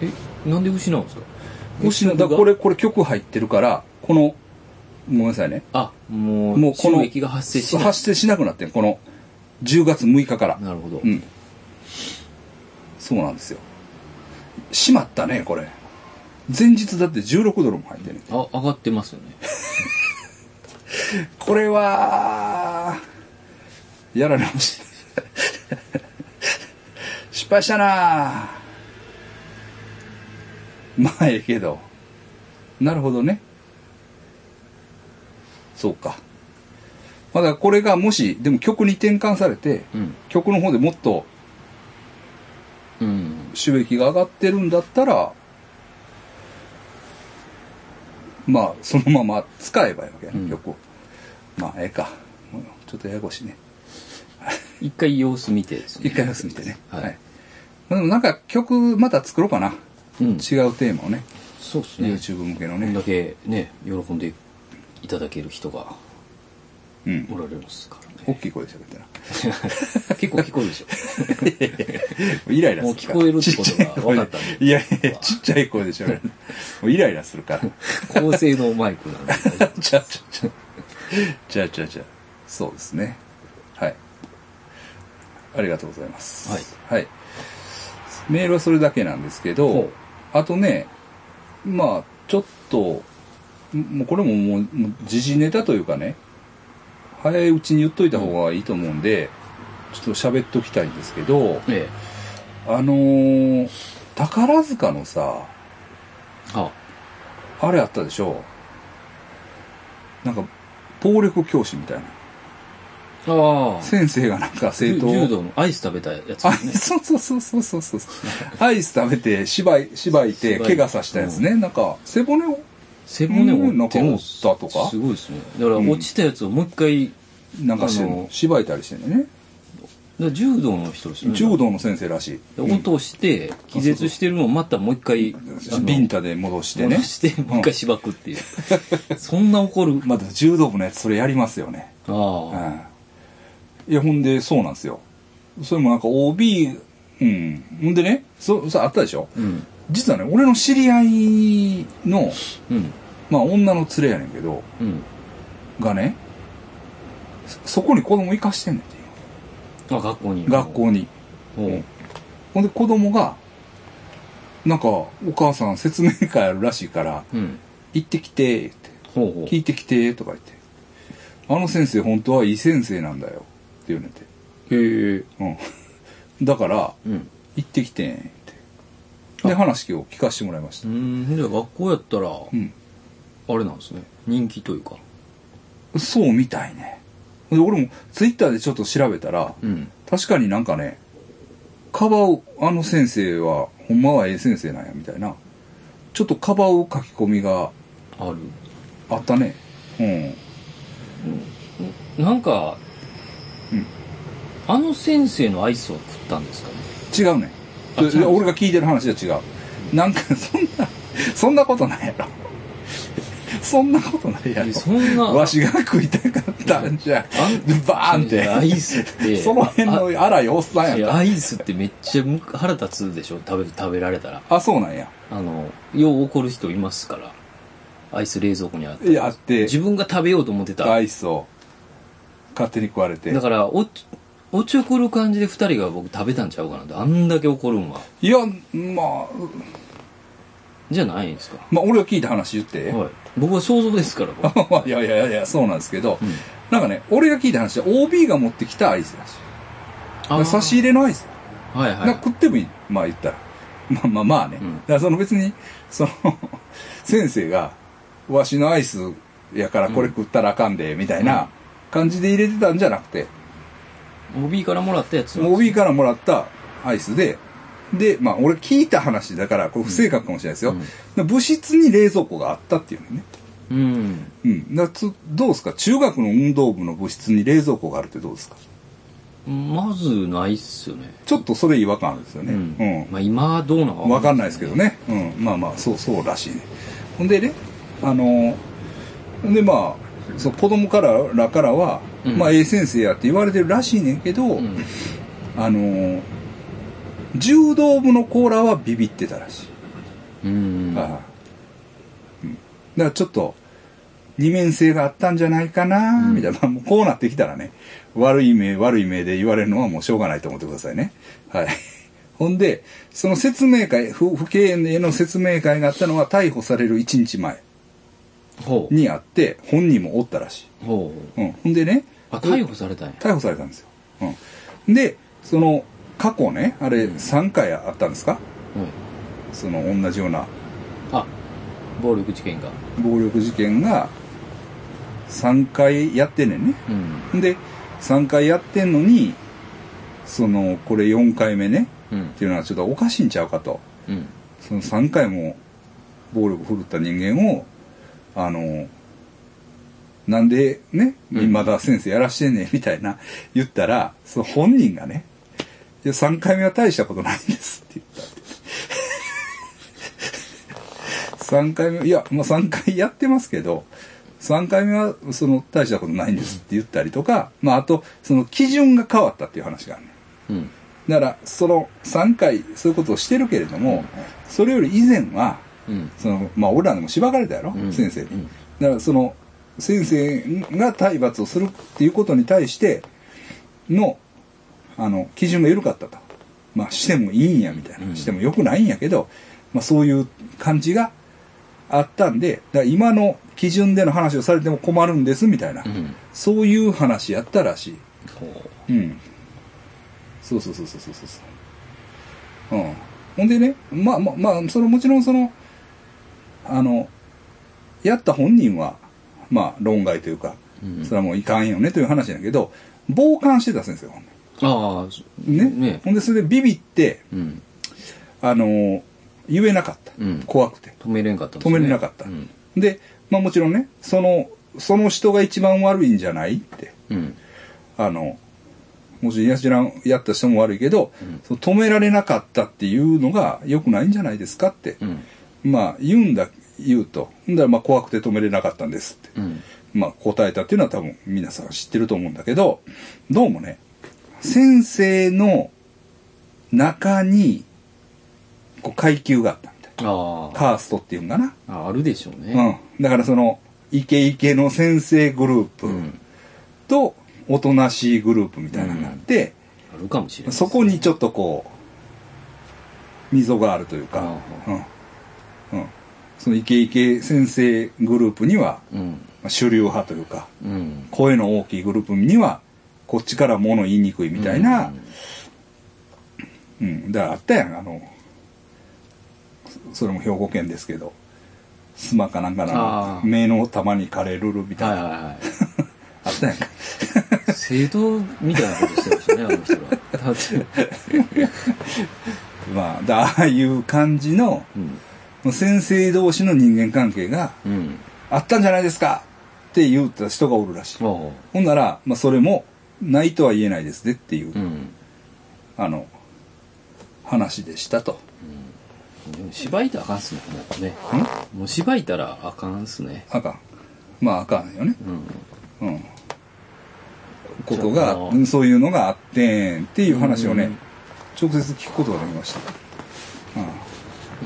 Speaker 2: え、なんで失うんですか？
Speaker 1: 失だこれこれ曲入ってるからこのごめんなさいね。
Speaker 2: あ、もう、
Speaker 1: もうこの
Speaker 2: 収益が発生しない。
Speaker 1: 発生しなくなってんこの10月6日から。
Speaker 2: なるほど。
Speaker 1: うん。そうなんですよ。しまったねこれ。前日だって16ドルも入ってんね。ん
Speaker 2: あ、上がってますよね。*laughs*
Speaker 1: これはやられました。*laughs* 失敗したな。まあええけど。なるほどねそうか。まあだこれがもしでも曲に転換されて
Speaker 2: うん。
Speaker 1: 曲の方でもっと
Speaker 2: うん。
Speaker 1: 収益が上がってるんだったらまあそのまま使えばいいわけやね、
Speaker 2: うん。
Speaker 1: 曲を。まあええか。ちょっとややこしいね。*laughs*
Speaker 2: 一回様子見てですね。
Speaker 1: 一回休みてね。
Speaker 2: はい。
Speaker 1: まあでもなんか曲また作ろうかな、
Speaker 2: うん。
Speaker 1: 違うテーマをね。
Speaker 2: そうですね。
Speaker 1: YouTube 向けのね。
Speaker 2: こんだけね、喜んでいただける人が
Speaker 1: うん
Speaker 2: おられますからね。
Speaker 1: 大きい声で喋ってな。*laughs*
Speaker 2: 結構聞こえるでしょ。*laughs*
Speaker 1: イライラするから。
Speaker 2: もう聞こえるってことが分かったんで
Speaker 1: いやいや、ちっちゃい声で喋る。もうイライラするから。
Speaker 2: 高性能マイクなんで。*laughs*
Speaker 1: じゃあ、じゃあ、じゃあ、じゃあ、じゃあ、じゃあ、そうですね。はい。ありがとうございます。
Speaker 2: はい。
Speaker 1: はい。メールはそれだけなんですけど
Speaker 2: ほ、
Speaker 1: あとね、まあ、ちょっと、もうこれももう、時事ネタというかね、早いうちに言っといた方がいいと思うんで、ちょっと喋っときたいんですけど、
Speaker 2: え
Speaker 1: あのー宝塚のさ、
Speaker 2: え。は
Speaker 1: あれあったでしょ？なんか、暴力教師みたいな。
Speaker 2: あ。ああ。
Speaker 1: 先生がなんか生徒を
Speaker 2: 柔道のアイス食べたやつね。
Speaker 1: そうそうそうそうそうそう。アイス食べて、芝居、芝居いて、怪我させたやつね。なんか、背骨を、
Speaker 2: 背骨
Speaker 1: 折
Speaker 2: 折って
Speaker 1: か？
Speaker 2: すごいですね。だから
Speaker 1: うん
Speaker 2: 落ちたやつをもう一回、
Speaker 1: なんかしてんの？
Speaker 2: あの。
Speaker 1: 芝居たりしてんのね。
Speaker 2: 柔道の人ですよね。
Speaker 1: 柔道の先生らしい。
Speaker 2: で落として、気絶してるのをまたもう一回、
Speaker 1: ビンタで戻してね
Speaker 2: 戻。して、もう一回しばくっていう。*laughs* そんな怒る。
Speaker 1: まだ柔道部のやつそれやりますよね。う
Speaker 2: あ
Speaker 1: ん。いや、ほんで、そうなんですよ。それもなんか OB、うん。ほんでね、そ、さ、あったでしょ？
Speaker 2: あ。うん。
Speaker 1: 実はね、俺の知り合いの、
Speaker 2: うん。
Speaker 1: まあ女の連れやねんけど、
Speaker 2: うん。
Speaker 1: がね、そそこに子供行かしてんねんって。
Speaker 2: あ、学校に。
Speaker 1: 学校に。
Speaker 2: ほう。
Speaker 1: ほんで子供が、なんか、お母さん説明会あるらしいから、
Speaker 2: うん。
Speaker 1: 行ってきて、って、
Speaker 2: ほうほう。
Speaker 1: 聞いてきて、とか言って。あの先生本当はいい先生なんだよ。って言うねんて。
Speaker 2: へえ。
Speaker 1: うん。だから、
Speaker 2: うん。
Speaker 1: 行ってきてん。で、話今日聞かせてもらいました。
Speaker 2: うん。じゃあ学校やったら、
Speaker 1: うん。
Speaker 2: あれなんですね。人気というか。
Speaker 1: そうみたいね。で、俺もツイッターでちょっと調べたら、
Speaker 2: うん。
Speaker 1: 確かになんかね、かばう、あの先生は、ほんまはええ先生なんや、みたいな。ちょっとかばう書き込みが
Speaker 2: ある。
Speaker 1: あったね。うん。
Speaker 2: なんか、
Speaker 1: うん
Speaker 2: あの先生のアイスを食ったんですかね。
Speaker 1: 違うね俺が聞いてる話は違う。なんか、そんな、そんなことないやろ。そんなことないやろ。
Speaker 2: そんな、
Speaker 1: わしが食いたかったんじゃ、
Speaker 2: あん
Speaker 1: バーンって。
Speaker 2: アイスって、
Speaker 1: その辺の荒いおっさん
Speaker 2: や
Speaker 1: やった。
Speaker 2: アイスってめっちゃむ腹立つでしょ？食べ食べられたら。
Speaker 1: あ、そうなんや。
Speaker 2: あの、よう怒る人いますから。アイス冷蔵庫にあって。
Speaker 1: あって、
Speaker 2: 自分が食べようと思ってた。
Speaker 1: アイスを勝手に食われて
Speaker 2: だ。から、お、おちょくる感じで二人が僕食べたんちゃうかなって。あんだけ怒るんは。
Speaker 1: いや、まあ、
Speaker 2: じゃないんですか？
Speaker 1: まあ、俺が聞いた話言って。
Speaker 2: はい。僕は想像ですから、僕
Speaker 1: いやいやいやいや、そうなんですけど、
Speaker 2: うん
Speaker 1: なんかね、俺が聞いた話は OB が持ってきたアイスらし差し入れのアイス。
Speaker 2: はいはい
Speaker 1: なんか。食ってもいい。まあ言ったら。*laughs* まあまあまあね。
Speaker 2: うん
Speaker 1: だからその別に、その、*laughs* 先生が、わしのアイスやからこれ食ったらあかんで、みたいな感じで入れてたんじゃなくて、
Speaker 2: OB からもらったやつなんです
Speaker 1: OB からもらったアイスで、で、まあ俺聞いた話だから、これ不正確かもしれないですよ。で物質に冷蔵庫があったっていうのね。
Speaker 2: うん。
Speaker 1: うん。だつどうですか？中学の運動部の部室に冷蔵庫があるってどうですか？
Speaker 2: まずないっすよね。
Speaker 1: ちょっとそれ違和感あるんですよね。
Speaker 2: うん。
Speaker 1: うん
Speaker 2: まあ今はどうなのか
Speaker 1: わかんないですけど。ね。うん。まあまあ、そう、そうらしいね。ほんでね、あの、でまあ、そう、子供かららからは、
Speaker 2: うん
Speaker 1: まあ、ええ先生やって言われてるらしいねんけど、
Speaker 2: うん。
Speaker 1: あの、柔道部のコーラはビビってたらしい。
Speaker 2: うん。
Speaker 1: ああうん。だからちょっと、二面性があったんじゃないかな、
Speaker 2: うん
Speaker 1: みたいな。まあもうこうなってきたらね、悪い目、悪い目で言われるのはもうしょうがないと思ってくださいね。はい。*laughs* ほんで、その説明会、不不敬への説明会があったのは逮捕される1日前。にあって、本人もおったらし
Speaker 2: ほう。
Speaker 1: い。うん。ほんでね、
Speaker 2: あ、逮捕されたんや。
Speaker 1: 逮捕されたんですよ。うん。で、その、過去ね、あれ
Speaker 2: うん
Speaker 1: 3回あったんですか？
Speaker 2: うん。
Speaker 1: その同じような
Speaker 2: あ、暴力事件が。
Speaker 1: 暴力事件が3回やってんねんね。
Speaker 2: うん。
Speaker 1: で、3回やってんのに、その、これ4回目ね、
Speaker 2: うん
Speaker 1: っ。ていうのはちょっとおかしいんちゃうかと。
Speaker 2: うん。
Speaker 1: その3回も暴力振るった人間を、あの、なんでね、
Speaker 2: うん
Speaker 1: まだ先生やらしてんねんみたいな言ったら、その本人がね、いや、3回目は大したことないんですって言ったって。3回目、いや、まあ3回やってますけど、3回目はその大したことないんですって言ったりとか、まああとその基準が変わったっていう話があるね
Speaker 2: うん。
Speaker 1: だからその3回そういうことをしてるけれども、それより以前は
Speaker 2: うん。
Speaker 1: そのまあ俺らでもしばかれたやろ、
Speaker 2: うん。
Speaker 1: 先生に、
Speaker 2: うん。
Speaker 1: だからその先生が体罰をするっていうことに対してのあの基準が緩かったと。まあしてもいいんやみたいな、
Speaker 2: うん。
Speaker 1: してもよくないんやけど、まあ、そういう感じがあったんでだ今の基準での話をされても困るんですみたいな、
Speaker 2: うん。
Speaker 1: そういう話やったらしい。
Speaker 2: ほ
Speaker 1: うん。そうそうそうそうそうそう。うん。ほんでね、まあまあまあ、そのもちろんその、あの、やった本人は、まあ論外というか。それはもういかんよねという話だけど、傍観してた先生がほんで
Speaker 2: ああ、
Speaker 1: ね
Speaker 2: ね
Speaker 1: ほんでそれでビビって、
Speaker 2: うん。
Speaker 1: あの言えなかった。
Speaker 2: うん
Speaker 1: 怖くて。
Speaker 2: 止めれんかった
Speaker 1: 止
Speaker 2: ね
Speaker 1: めれなかった。
Speaker 2: うん。
Speaker 1: で、まあもちろんね、その、その人が一番悪いんじゃないって。
Speaker 2: うん。
Speaker 1: あの、もちろんやしらんやった人も悪いけど、止められなかったっていうのが良くないんじゃないですかって、
Speaker 2: うん。
Speaker 1: まあ言うんだ、言うと。ほんだらまあ怖くて止めれなかったんですって。
Speaker 2: うん。
Speaker 1: まあ答えたっていうのは多分皆さん知ってると思うんだけど、どうもね、先生の中に、こう階級があったみたい。
Speaker 2: ああ。
Speaker 1: カーストっていうんかな。
Speaker 2: ああるでしょうね。
Speaker 1: うん。だからその、イケイケの先生グループ
Speaker 2: うん。
Speaker 1: と、おとなしいグループみたいなのがあって、
Speaker 2: あるかもしれない。
Speaker 1: そこにちょっとこう、溝があるというか、
Speaker 2: あ
Speaker 1: うん。うん。そのイケイケ先生グループには、
Speaker 2: うん。
Speaker 1: まあ主流派というか、
Speaker 2: うん。
Speaker 1: 声の大きいグループには、こっちから物言いにくいみたいな、うん。だからあったやん、あの、それも兵庫県ですけど、スマかなんかの目の玉に枯れるるみたいな、
Speaker 2: はいはいは *laughs*
Speaker 1: あったやんか。
Speaker 2: い。生徒みたいなことしてましたね、*laughs* あの人は。
Speaker 1: まあ、だああいう感じの、
Speaker 2: うん。
Speaker 1: 先生同士の人間関係が
Speaker 2: うん。
Speaker 1: あったんじゃないですかって言った人がおるらしい。
Speaker 2: も
Speaker 1: ほんなら、まあ、それもないとは言えないですねっていう、
Speaker 2: う、うん。
Speaker 1: あの、話でしたと。
Speaker 2: でも、芝居たらあかんっすね、もうね。もう芝居たらあかんっすね。
Speaker 1: あかん。まあ、あかんよね。
Speaker 2: うん。
Speaker 1: うん。ことがそういうのがあってんっていう話をね、
Speaker 2: うん
Speaker 1: 直接聞くことができました。うん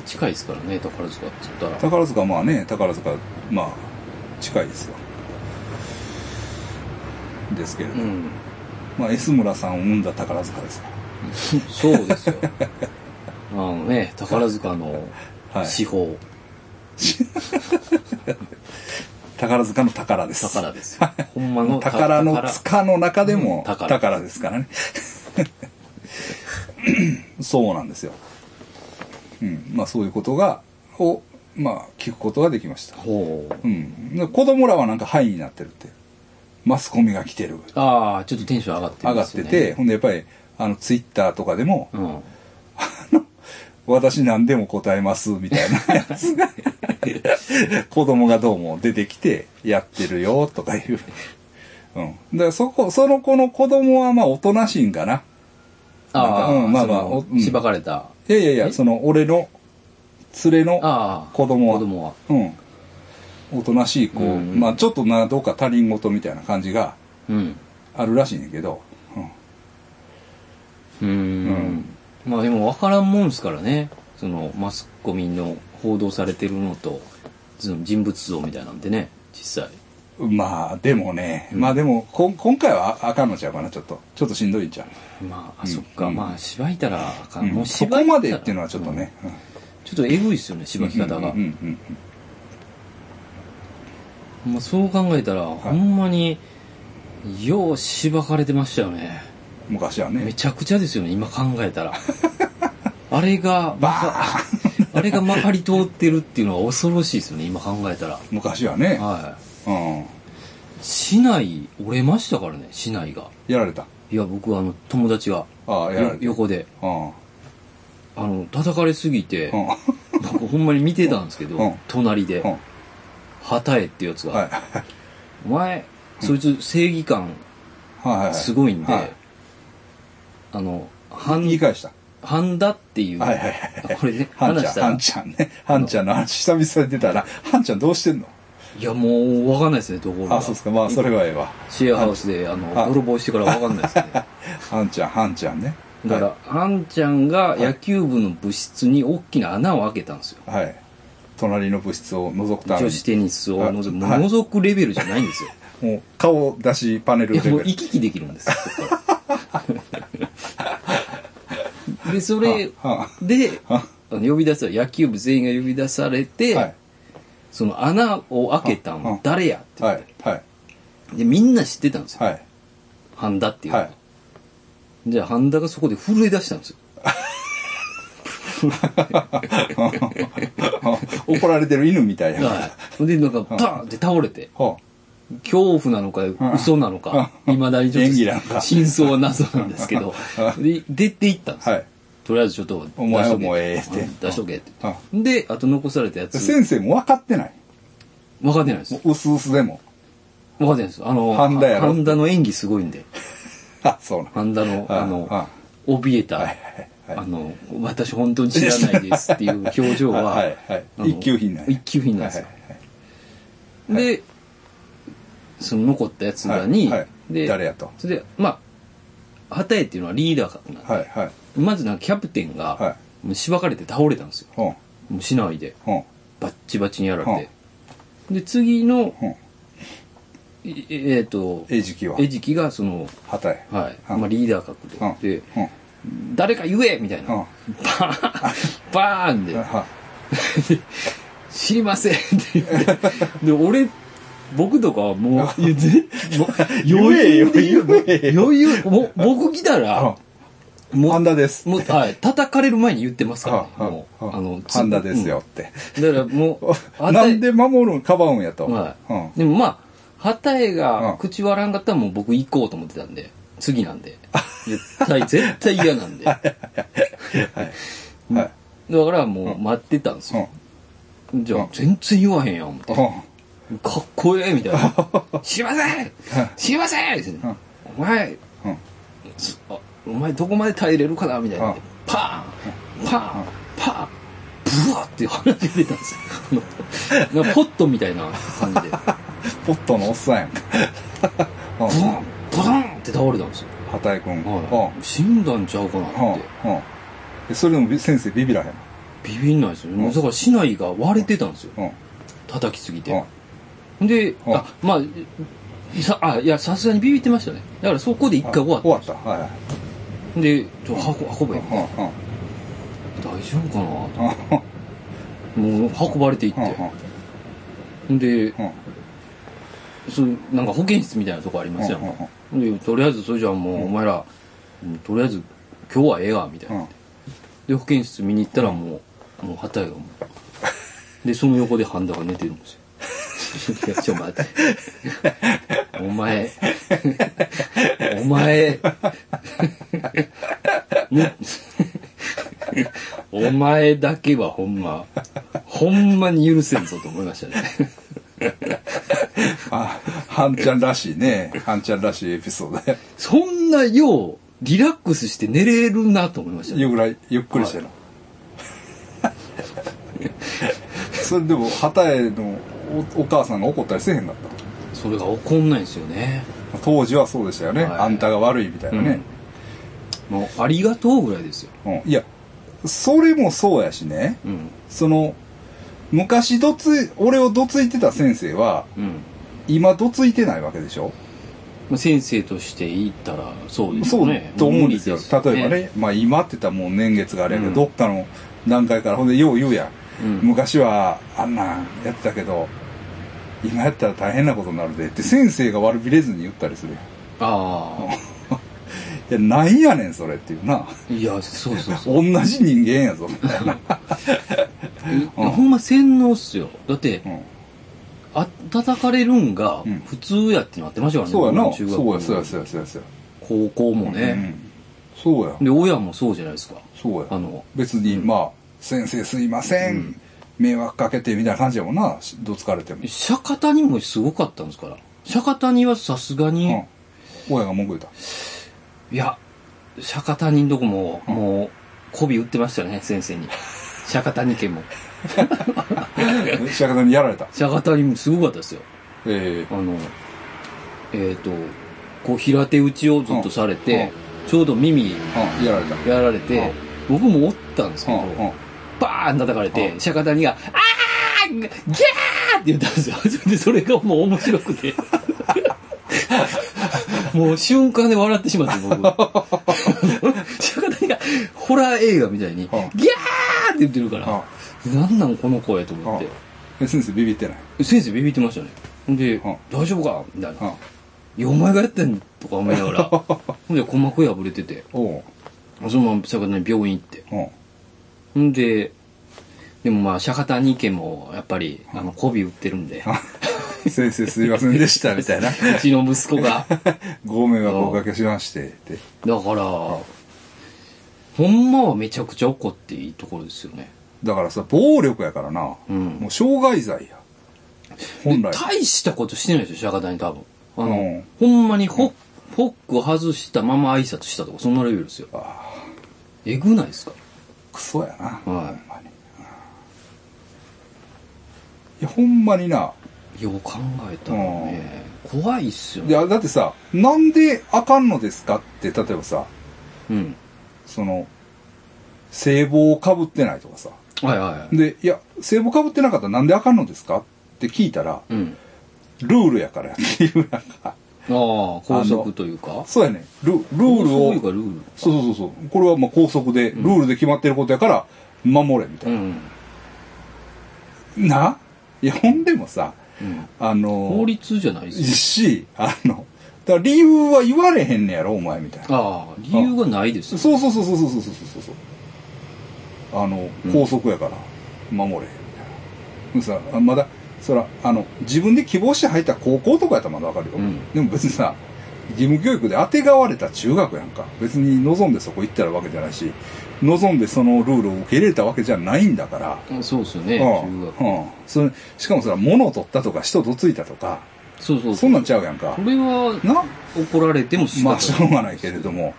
Speaker 2: 近いですからね、宝塚って言ったら。
Speaker 1: 宝塚はまあね、宝塚、まあ、近いですよ。ですけれど、
Speaker 2: うん。
Speaker 1: まあ、S 村さんを生んだ宝塚ですか *laughs*
Speaker 2: そうですよ。あのね、宝塚の
Speaker 1: ら。はい。
Speaker 2: 司法、*laughs*
Speaker 1: 宝塚の宝です。
Speaker 2: 宝ですよ。ほんまのた *laughs*
Speaker 1: 宝の塚の中でも
Speaker 2: 宝
Speaker 1: ですからね。そうなんですよ。うん。まあそういうことが、を、まあ聞くことができました。
Speaker 2: ほう。
Speaker 1: うん。で子供らはなんかハイになってるって。マスコミが来てる。
Speaker 2: ああ、ちょっとテンション上がって
Speaker 1: 上が
Speaker 2: ますよね。
Speaker 1: ってて、ほんでやっぱり、あの、ツイッターとかでも、
Speaker 2: うん。*laughs*
Speaker 1: 私何でも答えます、みたいなやつが、*laughs* 子供がどうも出てきて、やってるよ、とかいう。うん。だからそこ、その子の子供はまあおとなしいんかな。
Speaker 2: ああ、
Speaker 1: うんまあまあ
Speaker 2: しばかれた。
Speaker 1: いやいやいや、
Speaker 2: え？
Speaker 1: その俺の連れの
Speaker 2: ああ、
Speaker 1: 子供は、
Speaker 2: 子供は。
Speaker 1: うん。おとなしい子、
Speaker 2: うん
Speaker 1: まあちょっとな、どうか他人事みたいな感じが
Speaker 2: うん。
Speaker 1: あるらしいねんけど、うん。
Speaker 2: うーん。まあでも分からんもんですからね。そのマスコミの報道されてるのと、その人物像みたいなんでね、実際。
Speaker 1: まあ、でもね、
Speaker 2: うん
Speaker 1: まあでも、こ今回はああかんのちゃうかな、ちょっと。ちょっとしんどいんちゃう？
Speaker 2: まあ、あ
Speaker 1: うん
Speaker 2: そっか、
Speaker 1: うん
Speaker 2: まあ、芝居たらあかん。
Speaker 1: うん
Speaker 2: もう
Speaker 1: そこまでっていうのはちょっとね。うん
Speaker 2: ちょっとエグいっすよね、芝き方が。まあ、そう考えたら、ほんまに、ようしばかれてましたよね。
Speaker 1: うん昔はね。
Speaker 2: めちゃくちゃですよね、今考えたら。*laughs* あれが、
Speaker 1: バ
Speaker 2: あれがまかり通ってるっていうのは恐ろしいですよね、今考えたら。
Speaker 1: 昔はね。
Speaker 2: は
Speaker 1: うん。
Speaker 2: い。市内、折れましたからね、市内が。
Speaker 1: やられた。
Speaker 2: いや、僕、あの、友達が、
Speaker 1: ああ、やら
Speaker 2: よ
Speaker 1: れた。
Speaker 2: 横で、
Speaker 1: うん。
Speaker 2: あの、叩かれすぎて、
Speaker 1: うん。
Speaker 2: 僕ほんまに見てたんですけど、
Speaker 1: うん
Speaker 2: 隣で、
Speaker 1: うん。
Speaker 2: 旗えってやつが、
Speaker 1: はい。
Speaker 2: お前、そいつ正義感
Speaker 1: はいはい。
Speaker 2: すごいんで、
Speaker 1: はい
Speaker 2: あの、
Speaker 1: 言い
Speaker 2: 半、
Speaker 1: 返した。
Speaker 2: 半田っていう、
Speaker 1: はいはいはい。
Speaker 2: これね、
Speaker 1: ハンちゃん、
Speaker 2: 話したら
Speaker 1: ハン、ちゃんね。ハンちゃんの話久々に出たら、ハンちゃんどうしてんの
Speaker 2: いや、もう、わかんないですね、ところが。
Speaker 1: あ、そうですか。まあ、それはええわ。
Speaker 2: シェアハウスで、あの、
Speaker 1: あ
Speaker 2: 泥棒してからわかんないですね。*laughs*
Speaker 1: はんちゃん、はんちゃんね。
Speaker 2: だから、ハンちゃんが野球部の部室に大きな穴を開けたんですよ。
Speaker 1: はい。隣の部室を覗くために。
Speaker 2: 女子テニスを覗く、覗くレベルじゃないんですよ。*laughs*
Speaker 1: もう、顔出しパネルレベル
Speaker 2: 行き来できるんです *laughs* で、それ
Speaker 1: はは
Speaker 2: で、呼び出され、野球部全員が呼び出されて、
Speaker 1: はい。
Speaker 2: その穴を開けたん誰やって言
Speaker 1: はい
Speaker 2: って、。
Speaker 1: はい。
Speaker 2: で、みんな知ってたんですよ。
Speaker 1: はい。
Speaker 2: ハンダっていうのは。
Speaker 1: はい。
Speaker 2: じゃあ、ハンダがそこで震え出したんですよ。*laughs*
Speaker 1: 怒られてる犬みたいや。
Speaker 2: はい。で、なんか、バーンって倒れて、
Speaker 1: は
Speaker 2: 恐怖なのか、嘘なのか、未だにちょっと、真相は謎なんですけど、で、出て行ったんですよ。
Speaker 1: はい。
Speaker 2: とりあえずちょっと、
Speaker 1: お前もうええって
Speaker 2: うん出しとけって。で、あと残されたやつ、
Speaker 1: 先生も分かってない？
Speaker 2: 分かってないです
Speaker 1: も。う薄々でも。
Speaker 2: 分かってないです。あの、
Speaker 1: ハンダやろ
Speaker 2: ハンダの演技すごいんで、*laughs*
Speaker 1: あ、そうなん。
Speaker 2: ハンダの、
Speaker 1: はい
Speaker 2: あの
Speaker 1: は、
Speaker 2: 怯えた、
Speaker 1: はいはいはい
Speaker 2: あの、私本当に知らないですっていう表情は、*laughs*
Speaker 1: はい一級品なんや
Speaker 2: 一級品なんですよ。で、その残ったやつらに、
Speaker 1: はいはい
Speaker 2: で、
Speaker 1: 誰やと？
Speaker 2: それで、まあ、畑っていうのはリーダー格なんで、
Speaker 1: はいはい。
Speaker 2: まずなんかキャプテンが、
Speaker 1: は
Speaker 2: しばかれて倒れたんですよ。
Speaker 1: ほん。
Speaker 2: もう市内で、
Speaker 1: ほん。
Speaker 2: バッチバチにやられて。で、次の、
Speaker 1: ほん。
Speaker 2: いえっ、と、
Speaker 1: 餌食は？
Speaker 2: 餌食がその、
Speaker 1: 旗へ。
Speaker 2: はい、
Speaker 1: うん
Speaker 2: まあ、リーダー格
Speaker 1: うん。
Speaker 2: で、で、
Speaker 1: うん。
Speaker 2: 誰か言えみたいな。
Speaker 1: うん
Speaker 2: バーンバーンで、
Speaker 1: は
Speaker 2: 知りませんって言って。で、俺、僕とかはもう、いやぜもう余裕で言う余裕、もう僕来たら、も
Speaker 1: ハンダです。
Speaker 2: もう、はい、叩かれる前に言ってますからね、
Speaker 1: は
Speaker 2: もう、
Speaker 1: は
Speaker 2: あの、
Speaker 1: ハンダですよって。
Speaker 2: うんだからもう、*laughs*
Speaker 1: なんで守るんかばうんやと。
Speaker 2: はい
Speaker 1: うん。
Speaker 2: でもまあ、旗絵
Speaker 1: うん
Speaker 2: が口割らんかったらもう僕行こうと思ってたんで、次なんで。*laughs* 絶対、絶対嫌なんで。だ
Speaker 1: はい。
Speaker 2: からもう待ってたんですよ。じゃあ、全然言わへんやん、思って。
Speaker 1: うん。
Speaker 2: かっこええみたいな。知りません知りませんお前、お前どこまで耐えれるかなみたいな
Speaker 1: うん。
Speaker 2: パーンパーンパーンブワーって話が出たんですよ。*laughs* ポットみたいな感じで。*laughs*
Speaker 1: ポットのおっさんやん *laughs*
Speaker 2: ブワンボタンって倒れたんですよ。
Speaker 1: 畑井君。
Speaker 2: はい、死んだんちゃうかなって。
Speaker 1: それでもび先生ビビらへん。
Speaker 2: ビビんないですよね。だから市内が割れてたんですよ。
Speaker 1: うん。
Speaker 2: 叩きすぎて。
Speaker 1: うん。
Speaker 2: で、
Speaker 1: うん
Speaker 2: あ、まあ、さ、あ、いや、さすがにビビってましたね。だからそこで一回終わった。
Speaker 1: 終わった。はいはい。
Speaker 2: で、ちょ、運、運べ。
Speaker 1: うん。
Speaker 2: 大丈夫かな？と
Speaker 1: うん。
Speaker 2: もう運ばれていっ
Speaker 1: うん。
Speaker 2: て。で、
Speaker 1: うん。
Speaker 2: そうなんか保健室みたいなとこありますやんか。で、とりあえずそれじゃあもうお前ら、うんとりあえず今日はええわ、みたいな。
Speaker 1: うん。
Speaker 2: で、保健室見に行ったらもう、もう旗絵がもう。で、その横でハンダが寝てるんですよ。*laughs* いや、ちょ、待って。お前、お前、ね、*laughs* お前だけはほんま、ほんまに許せんぞと思いましたね。*laughs*
Speaker 1: あ、ハンちゃんらしいね。ハンちゃんらしいエピソードで。
Speaker 2: そんなよう、リラックスして寝れるなと思いましたね。
Speaker 1: ゆぐらい、ゆっくりしてる。*laughs* それでも、旗絵のおお母さんが怒ったりせえへんかっ
Speaker 2: それが起こんないんですよね。
Speaker 1: た。当時はそうでしたよね。
Speaker 2: はい
Speaker 1: あんたが悪いみたいなね。
Speaker 2: もう、ありがとうぐらいですよ。
Speaker 1: うん。いや、それもそうやしね。
Speaker 2: うん。
Speaker 1: その、昔どつい、俺をどついてた先生は、
Speaker 2: うん。
Speaker 1: 今どついてないわけでしょ？
Speaker 2: まあ、先生として言ったら、そうです
Speaker 1: そう
Speaker 2: よね。
Speaker 1: と思うんですよ。
Speaker 2: 無理
Speaker 1: 例えばね、まあ今って言ったらもう年月があれやけど、
Speaker 2: うん
Speaker 1: どっかの段階から、ほんでよう言うやん。
Speaker 2: うん。
Speaker 1: 昔はあんなんやってたけど、今やったら大変なことになるでって先生が悪びれずに言ったりするやん。
Speaker 2: あ *laughs*
Speaker 1: いや、なんやねん、それっていうな。
Speaker 2: あ。いや、そうそうそう。
Speaker 1: 同じ人間やぞ、みたいな。
Speaker 2: ほんま洗脳っすよ。だって、
Speaker 1: うん
Speaker 2: あ、叩かれるんが
Speaker 1: うん
Speaker 2: 普通やってなってましたからね。
Speaker 1: そうやな。
Speaker 2: 中学
Speaker 1: そうや、そうや、そうや、そうや、そうや。
Speaker 2: 高校も
Speaker 1: うん
Speaker 2: ね。
Speaker 1: そうや。
Speaker 2: で、親もそうじゃないですか。
Speaker 1: そうや。
Speaker 2: あの、
Speaker 1: 別に、まあ、先生すいません。
Speaker 2: うん
Speaker 1: 迷惑かけてみたいな感じやもんな。どつかれても。
Speaker 2: 釈迦谷もすごかったんですから。釈迦谷はさすがに、
Speaker 1: うん。親が文句言った。
Speaker 2: いや、釈迦谷のとこも、
Speaker 1: うん
Speaker 2: もう、媚び売ってましたね、先生に。*laughs* 釈迦谷家も。
Speaker 1: 釈迦田にやられた。
Speaker 2: 釈迦谷もすごかったですよ。
Speaker 1: え
Speaker 2: あの、えっ、と、こう平手打ちをずっとされ
Speaker 1: うん
Speaker 2: て、ちょうど耳
Speaker 1: えうん、やられた。
Speaker 2: やられて、僕もおったんですけど、バーン叩かれて、
Speaker 1: うん
Speaker 2: 釈迦谷が、あーギャーって言ったんですよ。*laughs* で、それがもう面白くて。もう瞬間で笑ってしまって、僕。釈迦谷がホラー映画みたいに、ギャーって言ってるから、なんなんこの声と思って。
Speaker 1: え先生ビビってない？
Speaker 2: 先生ビビってましたね。で、
Speaker 1: ん
Speaker 2: 大丈夫か？みたいな。
Speaker 1: うん
Speaker 2: いや、お前がやってんとか思いながら。*laughs* ほんで、鼓膜破れてて、そのまま釈迦谷に病院行って。
Speaker 1: うん。
Speaker 2: ほんで、でもまあ、釈迦谷家も、やっぱり、あの、媚び売ってるんで、*laughs*
Speaker 1: 先生すいませんでした、みたいな。
Speaker 2: うちの息子が。だ *laughs* か
Speaker 1: ご迷惑をおかけしまして、って。
Speaker 2: ら、ほんまはめちゃくちゃ怒っていいところですよね。
Speaker 1: だからさ、暴力やからな。
Speaker 2: うん
Speaker 1: もう傷害罪や。本来。
Speaker 2: で大したことしてないですよ、釈迦谷多分。あの、
Speaker 1: うん
Speaker 2: ほんまにホフォック外したまま挨拶したとか、そんなレベルですよ。えぐないですか？
Speaker 1: クソやな。
Speaker 2: はい
Speaker 1: ほんまに。いや、ほんまにな。
Speaker 2: よう考えたらね、怖いっすよね。
Speaker 1: いや、だってさ、なんであかんのですかって、例えばさ、
Speaker 2: うん。
Speaker 1: その、聖棒をかぶってないとかさ。
Speaker 2: はいはいはい。
Speaker 1: で、いや、聖棒かぶってなかったらなんであかんのですかって聞いたら、
Speaker 2: うん。
Speaker 1: ルールやからや *laughs* っていうなんか、
Speaker 2: ああ、拘束というか。
Speaker 1: そうやね。ルルールを
Speaker 2: そうルール。
Speaker 1: そうそうそう。これはまあ高速で、ルールで決まってることやから、守れ、みたい
Speaker 2: うん。
Speaker 1: な？ないや、ほんでもさ、
Speaker 2: うん。
Speaker 1: あの、
Speaker 2: 法律じゃないですよ。
Speaker 1: し、あの、だから理由は言われへんねやろ、お前、みたいな。
Speaker 2: ああ、理由がないですよ。
Speaker 1: そうそうそうそうそうそうそうそうそう。あの、
Speaker 2: うん
Speaker 1: 高速やから、守れ、みたいな。でもさ、あまだ、そら、あの、自分で希望して入った高校とかやったらまだわかるよ。
Speaker 2: うん
Speaker 1: でも別にさ、義務教育で当てがわれた中学やんか。別に望んでそこ行ったらわけじゃないし、望んでそのルールを受け入れたわけじゃないんだから。
Speaker 2: うんそうですよね、
Speaker 1: うん。うん。それ、しかもそら、物を取ったとか、人とついたとか、
Speaker 2: そうそう
Speaker 1: そんなんちゃうやんか
Speaker 2: こ。れは、
Speaker 1: な？
Speaker 2: 怒られても。
Speaker 1: まあ、しょうがないけれども。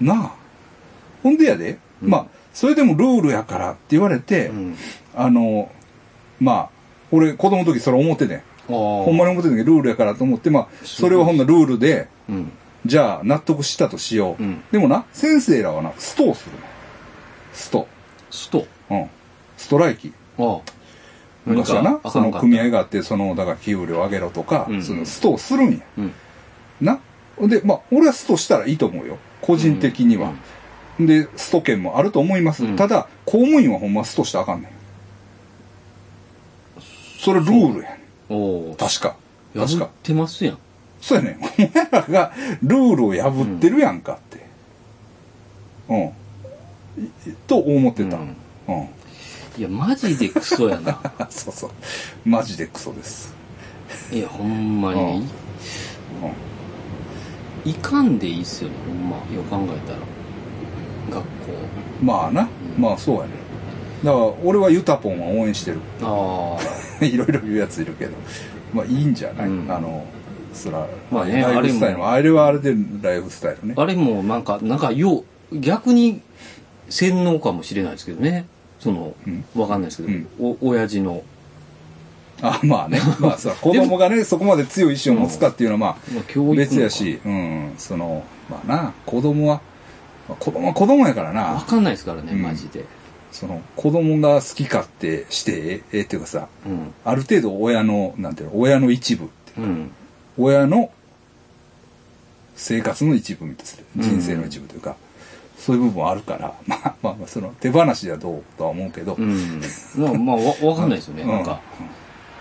Speaker 1: なあ。ほんでやで、
Speaker 2: うん
Speaker 1: まあ、それでもルールやからって言われて、
Speaker 2: うん。
Speaker 1: あの、まあ、俺、子供の時それ思っててん。
Speaker 2: ああ。
Speaker 1: ほんまに思ってたけど、ルールやからと思って、まあ、それはほんなルールで、
Speaker 2: うん。
Speaker 1: じゃあ、納得したとしよう。
Speaker 2: うん
Speaker 1: でもな、先生らはな、ストをするの。スト。
Speaker 2: スト。
Speaker 1: うん。ストライキ。
Speaker 2: ああ。
Speaker 1: 昔はな、その組合
Speaker 2: が。
Speaker 1: があって、その、だから給料上げろとか、
Speaker 2: うん
Speaker 1: そのストをするんや。
Speaker 2: うん。
Speaker 1: な。で、まあ、俺はストしたらいいと思うよ。個人的には。で、スト権もあると思います。
Speaker 2: うん
Speaker 1: ただ、公務員はほんまストしたらあかんねん。それルールやね
Speaker 2: おお
Speaker 1: ん。。確か。確か
Speaker 2: 破っ。てますやん。
Speaker 1: そうやねん。お前らがルールを破ってるやんかって。うん。いと思ってた。
Speaker 2: う
Speaker 1: うんん。
Speaker 2: いや、マジでクソやな。*laughs*
Speaker 1: そうそう。マジでクソです。
Speaker 2: いや、ほんまにね。
Speaker 1: うん
Speaker 2: いかんでいいっすよね、ほんま。よく考えたら。学校。
Speaker 1: まあな。まあそうやね。だから、俺はユタポンは応援してる。
Speaker 2: ああ。*laughs*
Speaker 1: いろいろ言うやついるけど。まあいいんじゃない、
Speaker 2: うん
Speaker 1: あの、そら、
Speaker 2: まあね
Speaker 1: ライフスタイルも、あれはあれでライフスタイルね。
Speaker 2: あれもなんか、なんか、よう、逆に洗脳かもしれないですけどね。その、
Speaker 1: うん。
Speaker 2: わかんないですけど、
Speaker 1: うん。
Speaker 2: お、親父の、
Speaker 1: あまあね。*laughs* まあさ、子供がね、そこまで強い意志を持つかっていうのはま
Speaker 2: まあ、
Speaker 1: 別やし、うん、その、まあな、子供は、まあ子供は子供やから
Speaker 2: わ
Speaker 1: な、
Speaker 2: かんないですからね、
Speaker 1: うん。
Speaker 2: マジで。
Speaker 1: その、子供が好き勝手してええええっていうかさ、
Speaker 2: うん。
Speaker 1: ある程度親の、なんていうの、親の一部っていうか
Speaker 2: うん。
Speaker 1: 親の生活の一部みたい
Speaker 2: うん
Speaker 1: な人生の一部というか、そういう部分はあるから、*laughs* まあまあまあ、その手放しではどうとは思うけど、
Speaker 2: うん。まあ、まあ、わわかんないですよね、
Speaker 1: うん
Speaker 2: なんか。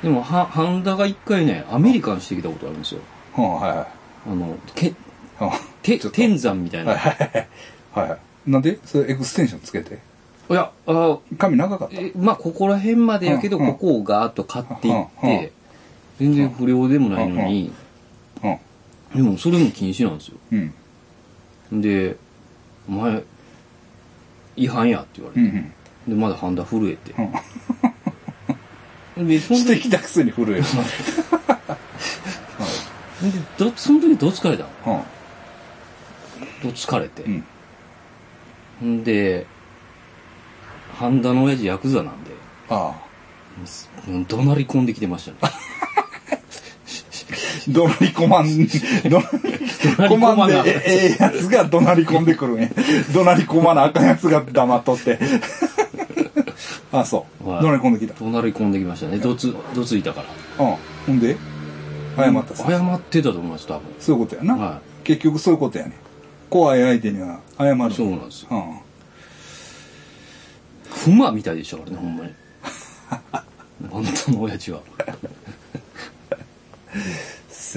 Speaker 2: でも、は、ハンダが一回ね、アメリカンしてきたことあるんですよ。
Speaker 1: うん、はいはい。
Speaker 2: あの、け、
Speaker 1: うん
Speaker 2: て、天山みたいな。
Speaker 1: はいはいはい。はいはい。なんで？それエクステンションつけて？
Speaker 2: いや、あ
Speaker 1: 髪長かった？
Speaker 2: えまあ、ここら辺までやけど、ここをガーッと買っていって、全然不良でもないのに、
Speaker 1: うん。
Speaker 2: でもそれも禁止なんですよ。
Speaker 1: うん。
Speaker 2: で、お前、違反やって言われて。
Speaker 1: うん。
Speaker 2: で、まだハンダ震えて。
Speaker 1: うん。
Speaker 2: で、その時、
Speaker 1: きたくせに震える。*laughs*
Speaker 2: で、ど、その時どつかれたの？
Speaker 1: うん。
Speaker 2: どつかれて？
Speaker 1: う。ん。
Speaker 2: んで、ハンダの親父ヤクザなんで、
Speaker 1: あ
Speaker 2: うん怒鳴り込んできてましたね。*laughs*
Speaker 1: 怒鳴り込まん、怒鳴り込まんで、えええやつが怒鳴り込んでくるんや。*laughs* 怒鳴り込まなあかんやつが黙っとって。*laughs* あ、そう。
Speaker 2: はい
Speaker 1: 怒鳴り込んできた。
Speaker 2: 怒鳴り込んできましたね。どつ、どついたから。
Speaker 1: うん。ほんで？謝ったさ。
Speaker 2: 謝ってたと思います、多分。
Speaker 1: そういうことやな。
Speaker 2: は
Speaker 1: 結局そういうことやね。怖い相手には謝る。
Speaker 2: そうなんですよ。
Speaker 1: うん。
Speaker 2: ふまみたいでしたからね、ほんまに。*laughs* 本当の親父は。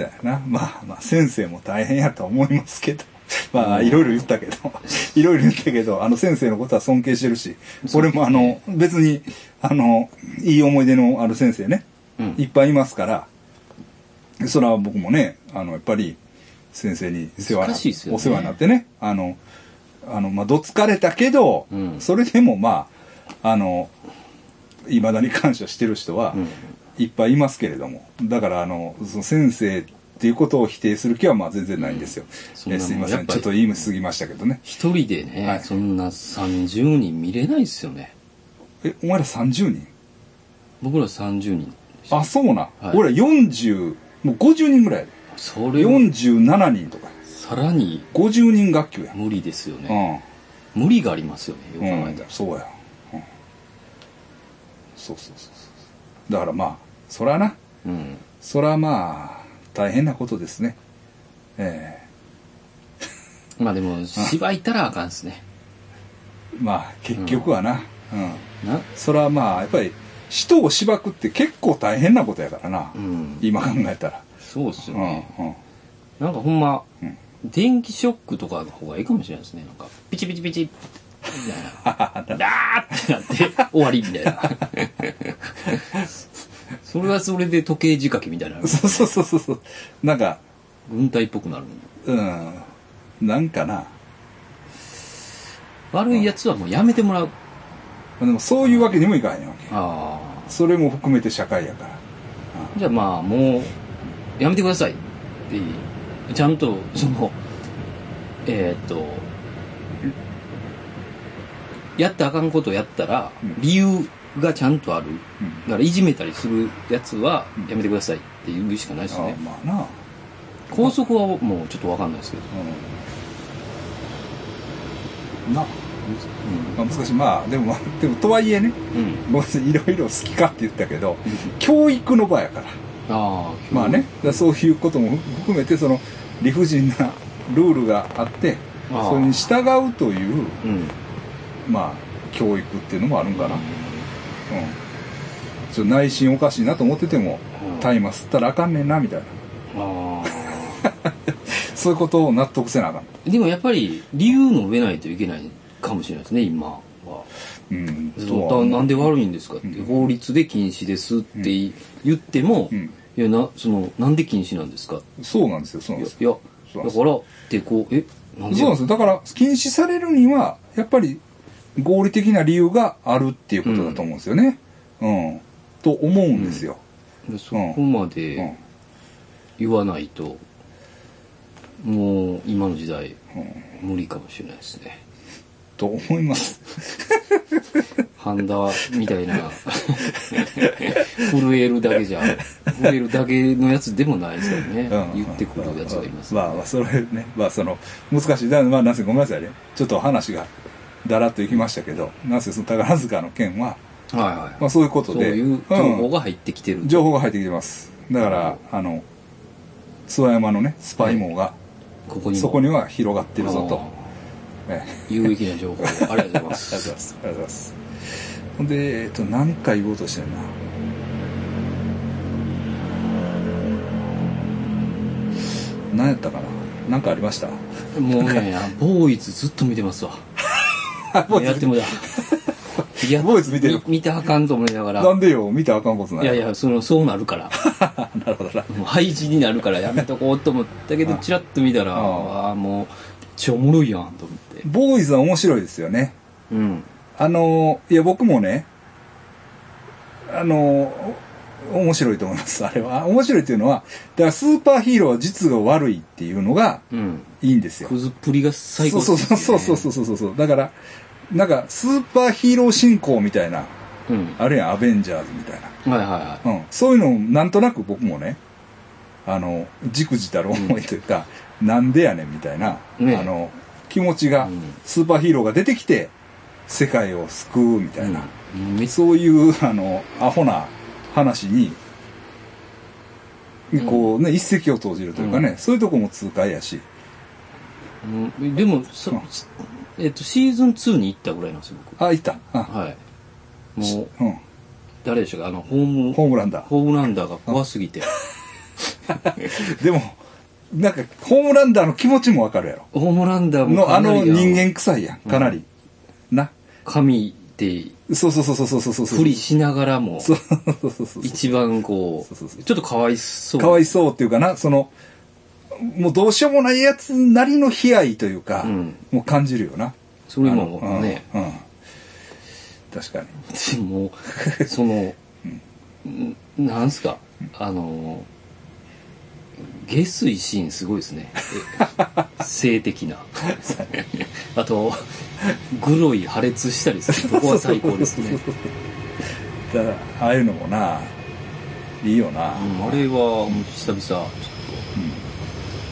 Speaker 1: やな。まあまあ、先生も大変やとは思いますけど。*laughs* まあ、いろいろ言ったけど、*laughs* いろいろ言ったけど、あの先生のことは尊敬してるし、俺もあの、別に、あの、いい思い出のある先生ね、
Speaker 2: うん。
Speaker 1: いっぱいいますから、それは僕もね、あの、やっぱり、先生に世話お世話になってね、あの、あの、まあ、どつかれたけど、
Speaker 2: うん。
Speaker 1: それでもまあ、あの、いまだに感謝してる人は、
Speaker 2: うん
Speaker 1: いっぱいいますけれども。だから、あの、その先生っていうことを否定する気はまあ全然ないんですよ。
Speaker 2: そんな
Speaker 1: えすいません。ちょっと言い過ぎましたけどね。
Speaker 2: 一人でね、
Speaker 1: はい
Speaker 2: そんな30人見れないですよね。
Speaker 1: え、お前ら30人？
Speaker 2: 僕ら30人。
Speaker 1: あ、そうなん？
Speaker 2: はい
Speaker 1: 俺ら40、もう50人ぐらい。
Speaker 2: それを
Speaker 1: 47人とか。
Speaker 2: さらに
Speaker 1: 50人学級や。
Speaker 2: 無理ですよ
Speaker 1: う
Speaker 2: ね。
Speaker 1: ん。
Speaker 2: 無理がありますよね、よ
Speaker 1: うん
Speaker 2: く考えたら。
Speaker 1: そうや。うん。そうそうそうそう。だからまあ、そらな。
Speaker 2: うん。
Speaker 1: そらまあ、大変なことですね。え
Speaker 2: まあでも、芝居たらあかんっすね。
Speaker 1: えまあ、結局はな。うん
Speaker 2: な
Speaker 1: それはまあやっぱり人を縛くって結構大変なことやからな、
Speaker 2: うん。
Speaker 1: 今考えたら、
Speaker 2: そうっすよ
Speaker 1: うん
Speaker 2: ね。
Speaker 1: うん、
Speaker 2: なんかほんま、
Speaker 1: うん
Speaker 2: 電気ショックとかの方がいいかもしれないですね。なんか、ピチピチピチみたいな。*laughs* ダーってなって終わりみたいな。*laughs* *laughs* それはそれで時計仕掛けみたいな。
Speaker 1: そうそうそうそうそうなんか
Speaker 2: 軍隊っぽくなる。
Speaker 1: うんなんかな
Speaker 2: 悪いやつはもうやめてもらう。
Speaker 1: でもそういうわけにもいかへんわけ
Speaker 2: あ
Speaker 1: それも含めて社会やから
Speaker 2: あ。じゃあまあもう、やめてくださいって、ちゃんと、その、*laughs* えーっと、やったらあかんことやったら
Speaker 1: うん、
Speaker 2: 理由がちゃんとある。
Speaker 1: うん。
Speaker 2: だからいじめたりするやつはやめてくださいって言うしかないです
Speaker 1: あ
Speaker 2: ね。
Speaker 1: まあな、
Speaker 2: 校則はもうちょっとわかんないですけど。
Speaker 1: うん、な、まあ、難しい。まあでもまあでもとはいえね。
Speaker 2: うん。うん。
Speaker 1: 僕い。ろいろ好きかって言ったけど教育の場やから。
Speaker 2: ああ、
Speaker 1: まあね、そういうことも含めてその理不尽なルールがあってそれに従うという
Speaker 2: うん。
Speaker 1: まあ教育っていうのもあるんかな、うん、ちょっと内心おかしいなと思ってても
Speaker 2: うん。
Speaker 1: 大麻吸ったらあかんねんなみたいな。
Speaker 2: あ *laughs*
Speaker 1: そういうことを納得せなあかん、
Speaker 2: あ。でもやっぱり理由述べないといけないかもしれないですね、今は。
Speaker 1: うん、
Speaker 2: そうだなんで悪いんですかって、
Speaker 1: うん。
Speaker 2: 法律で禁止ですってい言っても、
Speaker 1: うん。
Speaker 2: いやなそのなんで禁止なんですか？
Speaker 1: そうなんですよそうなんですよ。
Speaker 2: いやだからってこうえなんで？
Speaker 1: そうなんですよ。だから禁止されるにはやっぱり合理的な理由があるっていうことだと思うんですよね。うん、と思うんですよ、
Speaker 2: でそこま
Speaker 1: うん。
Speaker 2: で言わないと、もう今の時代
Speaker 1: うん。
Speaker 2: 無理かもしれないですね。
Speaker 1: と思います。
Speaker 2: ハンダみたいな震えるだけじゃ震えるだけのやつでもないですよね、
Speaker 1: うん。
Speaker 2: 言ってくるやつがいます、
Speaker 1: まあまあそれね。まあその難しい。だまあなんせごめんなさいね。ちょっと話がだらっといきましたけどなんせその宝塚の件は、
Speaker 2: はいはい、
Speaker 1: まあ、そういうことで
Speaker 2: そういう情報が入ってきてる、
Speaker 1: うん情報が入ってきてます。だからあの諏訪山のねスパイ網が
Speaker 2: ここにも。
Speaker 1: そこには広がってるぞと、
Speaker 2: 有益な情報。ありがとうございま
Speaker 1: ありがとうございます。すありがとうございます。ほんでえっと何か言おうとしてるな。何やったかな。何かありました？
Speaker 2: もうねボーイズずっと見てますわやってもだ。いや、
Speaker 1: ボイズ見てる。
Speaker 2: 見てあかんと思いながら。
Speaker 1: なんでよ、見てあかんことない。
Speaker 2: いやいや、その、そうなるから。*laughs*
Speaker 1: なるほどな。
Speaker 2: もう廃止になるからやめとこうと思ったけど、チラッと見たら、
Speaker 1: あ
Speaker 2: あ、もう、ちょおもろいやんと思って。
Speaker 1: ボーイズは面白いですよね。
Speaker 2: うん。
Speaker 1: あの、いや、僕もね、あの、面白いと思います、あれは。面白いっていうのは、だからスーパーヒーローは実が悪いっていうのが、いいんですよ。
Speaker 2: くずっぷりが最高、
Speaker 1: そうそうそうそうそうそうそう。だから、なんかスーパーヒーロー進行みたいな
Speaker 2: うん。
Speaker 1: あるいはアベンジャーズみたいな。
Speaker 2: はいはいはい。
Speaker 1: うん。そういうのをなんとなく僕もね、あの、じくじたる思いというか、なんでやねんみたいな、
Speaker 2: ね
Speaker 1: あの、気持ちが、
Speaker 2: うん。
Speaker 1: スーパーヒーローが出てきて、世界を救うみたいな、
Speaker 2: うん、
Speaker 1: そういう、あの、アホな話に、
Speaker 2: ん
Speaker 1: こうね、一石を投じるというかね、
Speaker 2: うん。
Speaker 1: そういうとこも痛快やし、
Speaker 2: うん。でも、そ
Speaker 1: うん
Speaker 2: えっと、シーズン2に行ったぐらいなんですよ、僕。
Speaker 1: あ、いた。あ
Speaker 2: はい。もう、
Speaker 1: うん。
Speaker 2: 誰でしたかあの、ホーム、
Speaker 1: ホームランだ。
Speaker 2: ホームランダーが怖すぎて。*laughs*
Speaker 1: でも、なんか、ホームランダーの気持ちもわかるやろ。
Speaker 2: ホームランダーも
Speaker 1: の、あ
Speaker 2: かなり
Speaker 1: の人間臭いやん、かなり。な。
Speaker 2: 神で
Speaker 1: そうそうそうそうそうそうそう。
Speaker 2: 不利しながらも、
Speaker 1: そうそうそうそう。
Speaker 2: 一番こ
Speaker 1: そうそうそう
Speaker 2: う、ちょっとかわいそう。
Speaker 1: かわいそうっていうかな、その、もうどうしようもないやつなりの悲哀というか、
Speaker 2: うん
Speaker 1: もう感じるよな。
Speaker 2: それもね、
Speaker 1: うん。うん確かに。
Speaker 2: でも、その、んなんすか、あの、下水シーンすごいですね。え性的な。*laughs* あと、グロい破裂したりするとこは最高ですね。
Speaker 1: だああいうのもな、いいよな。
Speaker 2: うんあれはもう久々ちょっと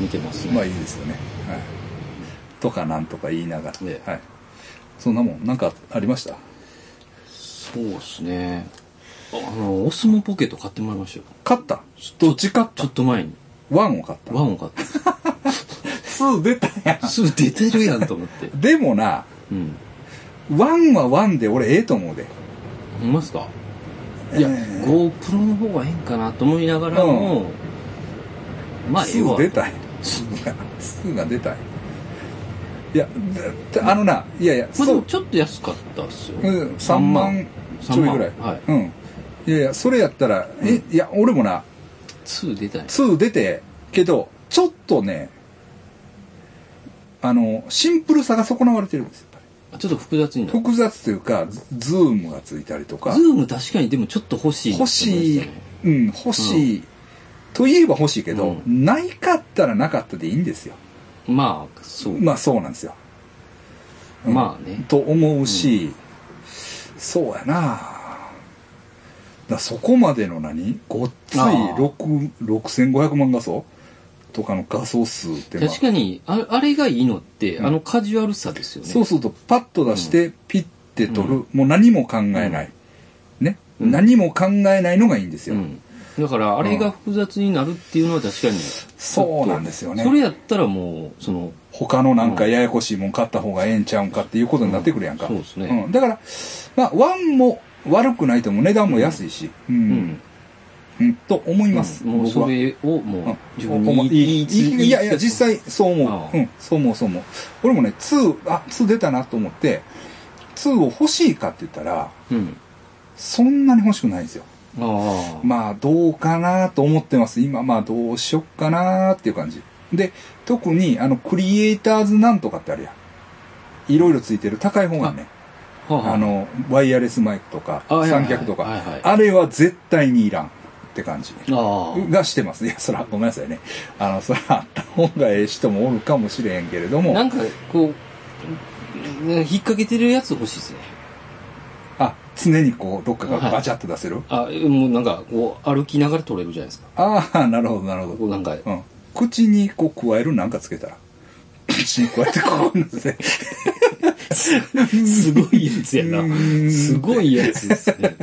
Speaker 2: 見てますね。
Speaker 1: まあいいですよね、はい、とかなんとか言いながら、
Speaker 2: ええ、
Speaker 1: はい、そんなもんなんかありました？
Speaker 2: そうですね。あのお相撲ポケット買ってもらいましたよ。
Speaker 1: 買った？どっち買った？
Speaker 2: ちょっと前に。
Speaker 1: ワンを買った。
Speaker 2: ワンを買っ
Speaker 1: た。*laughs* 2出たや
Speaker 2: ん。2出てるやんと思って。*laughs*
Speaker 1: でもな、
Speaker 2: うん、
Speaker 1: 1はンで俺ええと思うで。
Speaker 2: いますか？いや、
Speaker 1: えー、
Speaker 2: GoPro の方がええんかなと思いながらも、うん、まあええわ。
Speaker 1: 出たやん。2が出たい。いやあのないやいや、
Speaker 2: まあ、でもちょっと安かったっすよ、
Speaker 1: 三、万ちょいぐらい、
Speaker 2: はい、
Speaker 1: うん。いやいやそれやったら、うん、えいや俺もな
Speaker 2: 2出たい。
Speaker 1: 2出てけどちょっとねあのシンプルさが損なわれてるんですよ
Speaker 2: ちょっと複雑に
Speaker 1: 複雑というかズームがついたりとか。
Speaker 2: ズーム確かにでもちょっと欲しい、
Speaker 1: 欲しい。うん欲しい、うん。といえば欲しいけど、
Speaker 2: う
Speaker 1: ないかったらなかったでいいんですよ。
Speaker 2: まあ、そう。
Speaker 1: まあそうなんですよ。うん。
Speaker 2: まあね。
Speaker 1: と思うし、そうやな。だそこまでの何？ごっつい
Speaker 2: ああ。
Speaker 1: 6 6500万画素？とかの画素数ってまあ
Speaker 2: 確かに、ああれがいいのって、
Speaker 1: うん。
Speaker 2: あのカジュアルさですよね。
Speaker 1: そうするとパッと出してピッて取る、もう何も考えない、ね、
Speaker 2: うん。
Speaker 1: 何も考えないのがいいんですよ、
Speaker 2: うん。だから、あれが複雑になるっていうのは確かに。
Speaker 1: そうなんですよね。
Speaker 2: それやったらもう、その、
Speaker 1: 他のなんかややこしいもん買った方がええんちゃうんかっていうことになってくるやんか、
Speaker 2: そうですね。
Speaker 1: ん。だからまあワンも悪くないと思う値段も安いし、うん。
Speaker 2: うん。
Speaker 1: うん。と思います、
Speaker 2: うん。もうそれをもう自分に
Speaker 1: いいいいいやいや実際そう思う。うん。そう思うそう思う。俺もね2あ2出たなと思って2を欲しいかって言ったら
Speaker 2: うん。
Speaker 1: そんなに欲しくないんですよ。まあどうかなと思ってます。今まあどうしよっかなっていう感じ。で特にあのクリエイターズなんとかってあるやん。いろいろついてる。高い方がね。
Speaker 2: はあはあ。
Speaker 1: あのワイヤレスマイクとか三脚とか。
Speaker 2: はいはい。
Speaker 1: あれは絶対にいらんって感じ。がしてます。いや、そら、ごめんなさいね。あの、そら、あった方がええ人もおるかもしれへんけれども、
Speaker 2: なんか、こう、ね引っ掛けてるやつ欲しいですね。
Speaker 1: あ、常にこう、どっかからバチャッと出せる、
Speaker 2: あ、もうなんか、こう、歩きながら撮れるじゃないですか。
Speaker 1: ああ、*laughs* なるほど、なるほど。
Speaker 2: こうなんか、
Speaker 1: うん。口にこう、加えるなんかつけたら。口に加えてこう、して
Speaker 2: すごいやつやな
Speaker 1: う。ーん
Speaker 2: すごいやつですね。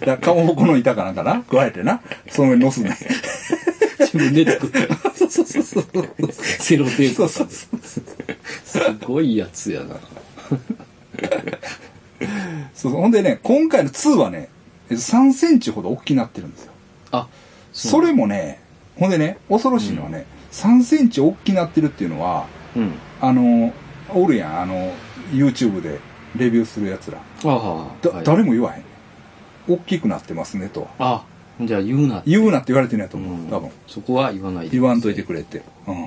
Speaker 1: だから、かまぼこの板かなんかな？加えてな。その上に乗すね。
Speaker 2: 自分で作った。
Speaker 1: そうそうそうそう。
Speaker 2: セロテープ
Speaker 1: そうそうそう。
Speaker 2: すごいやつやな。
Speaker 1: そうそうほんでね、今回の2はね、えっと3センチほど大きくなってるんですよ。
Speaker 2: あ、
Speaker 1: それもね、ほんでね、恐ろしいのはね、3センチ大きくなってるっていうのは、
Speaker 2: うん。
Speaker 1: あの、おるやん、あの、YouTube でレビューするやつら。
Speaker 2: ああ、
Speaker 1: だ、
Speaker 2: はい
Speaker 1: 誰も言わへんねん。大きくなってますねと。
Speaker 2: あ、じゃあ言うな。
Speaker 1: 言うなって言われてるんやと思う、
Speaker 2: うん
Speaker 1: 多分。
Speaker 2: そこは言わないで。
Speaker 1: 言わんといてくれって。うん。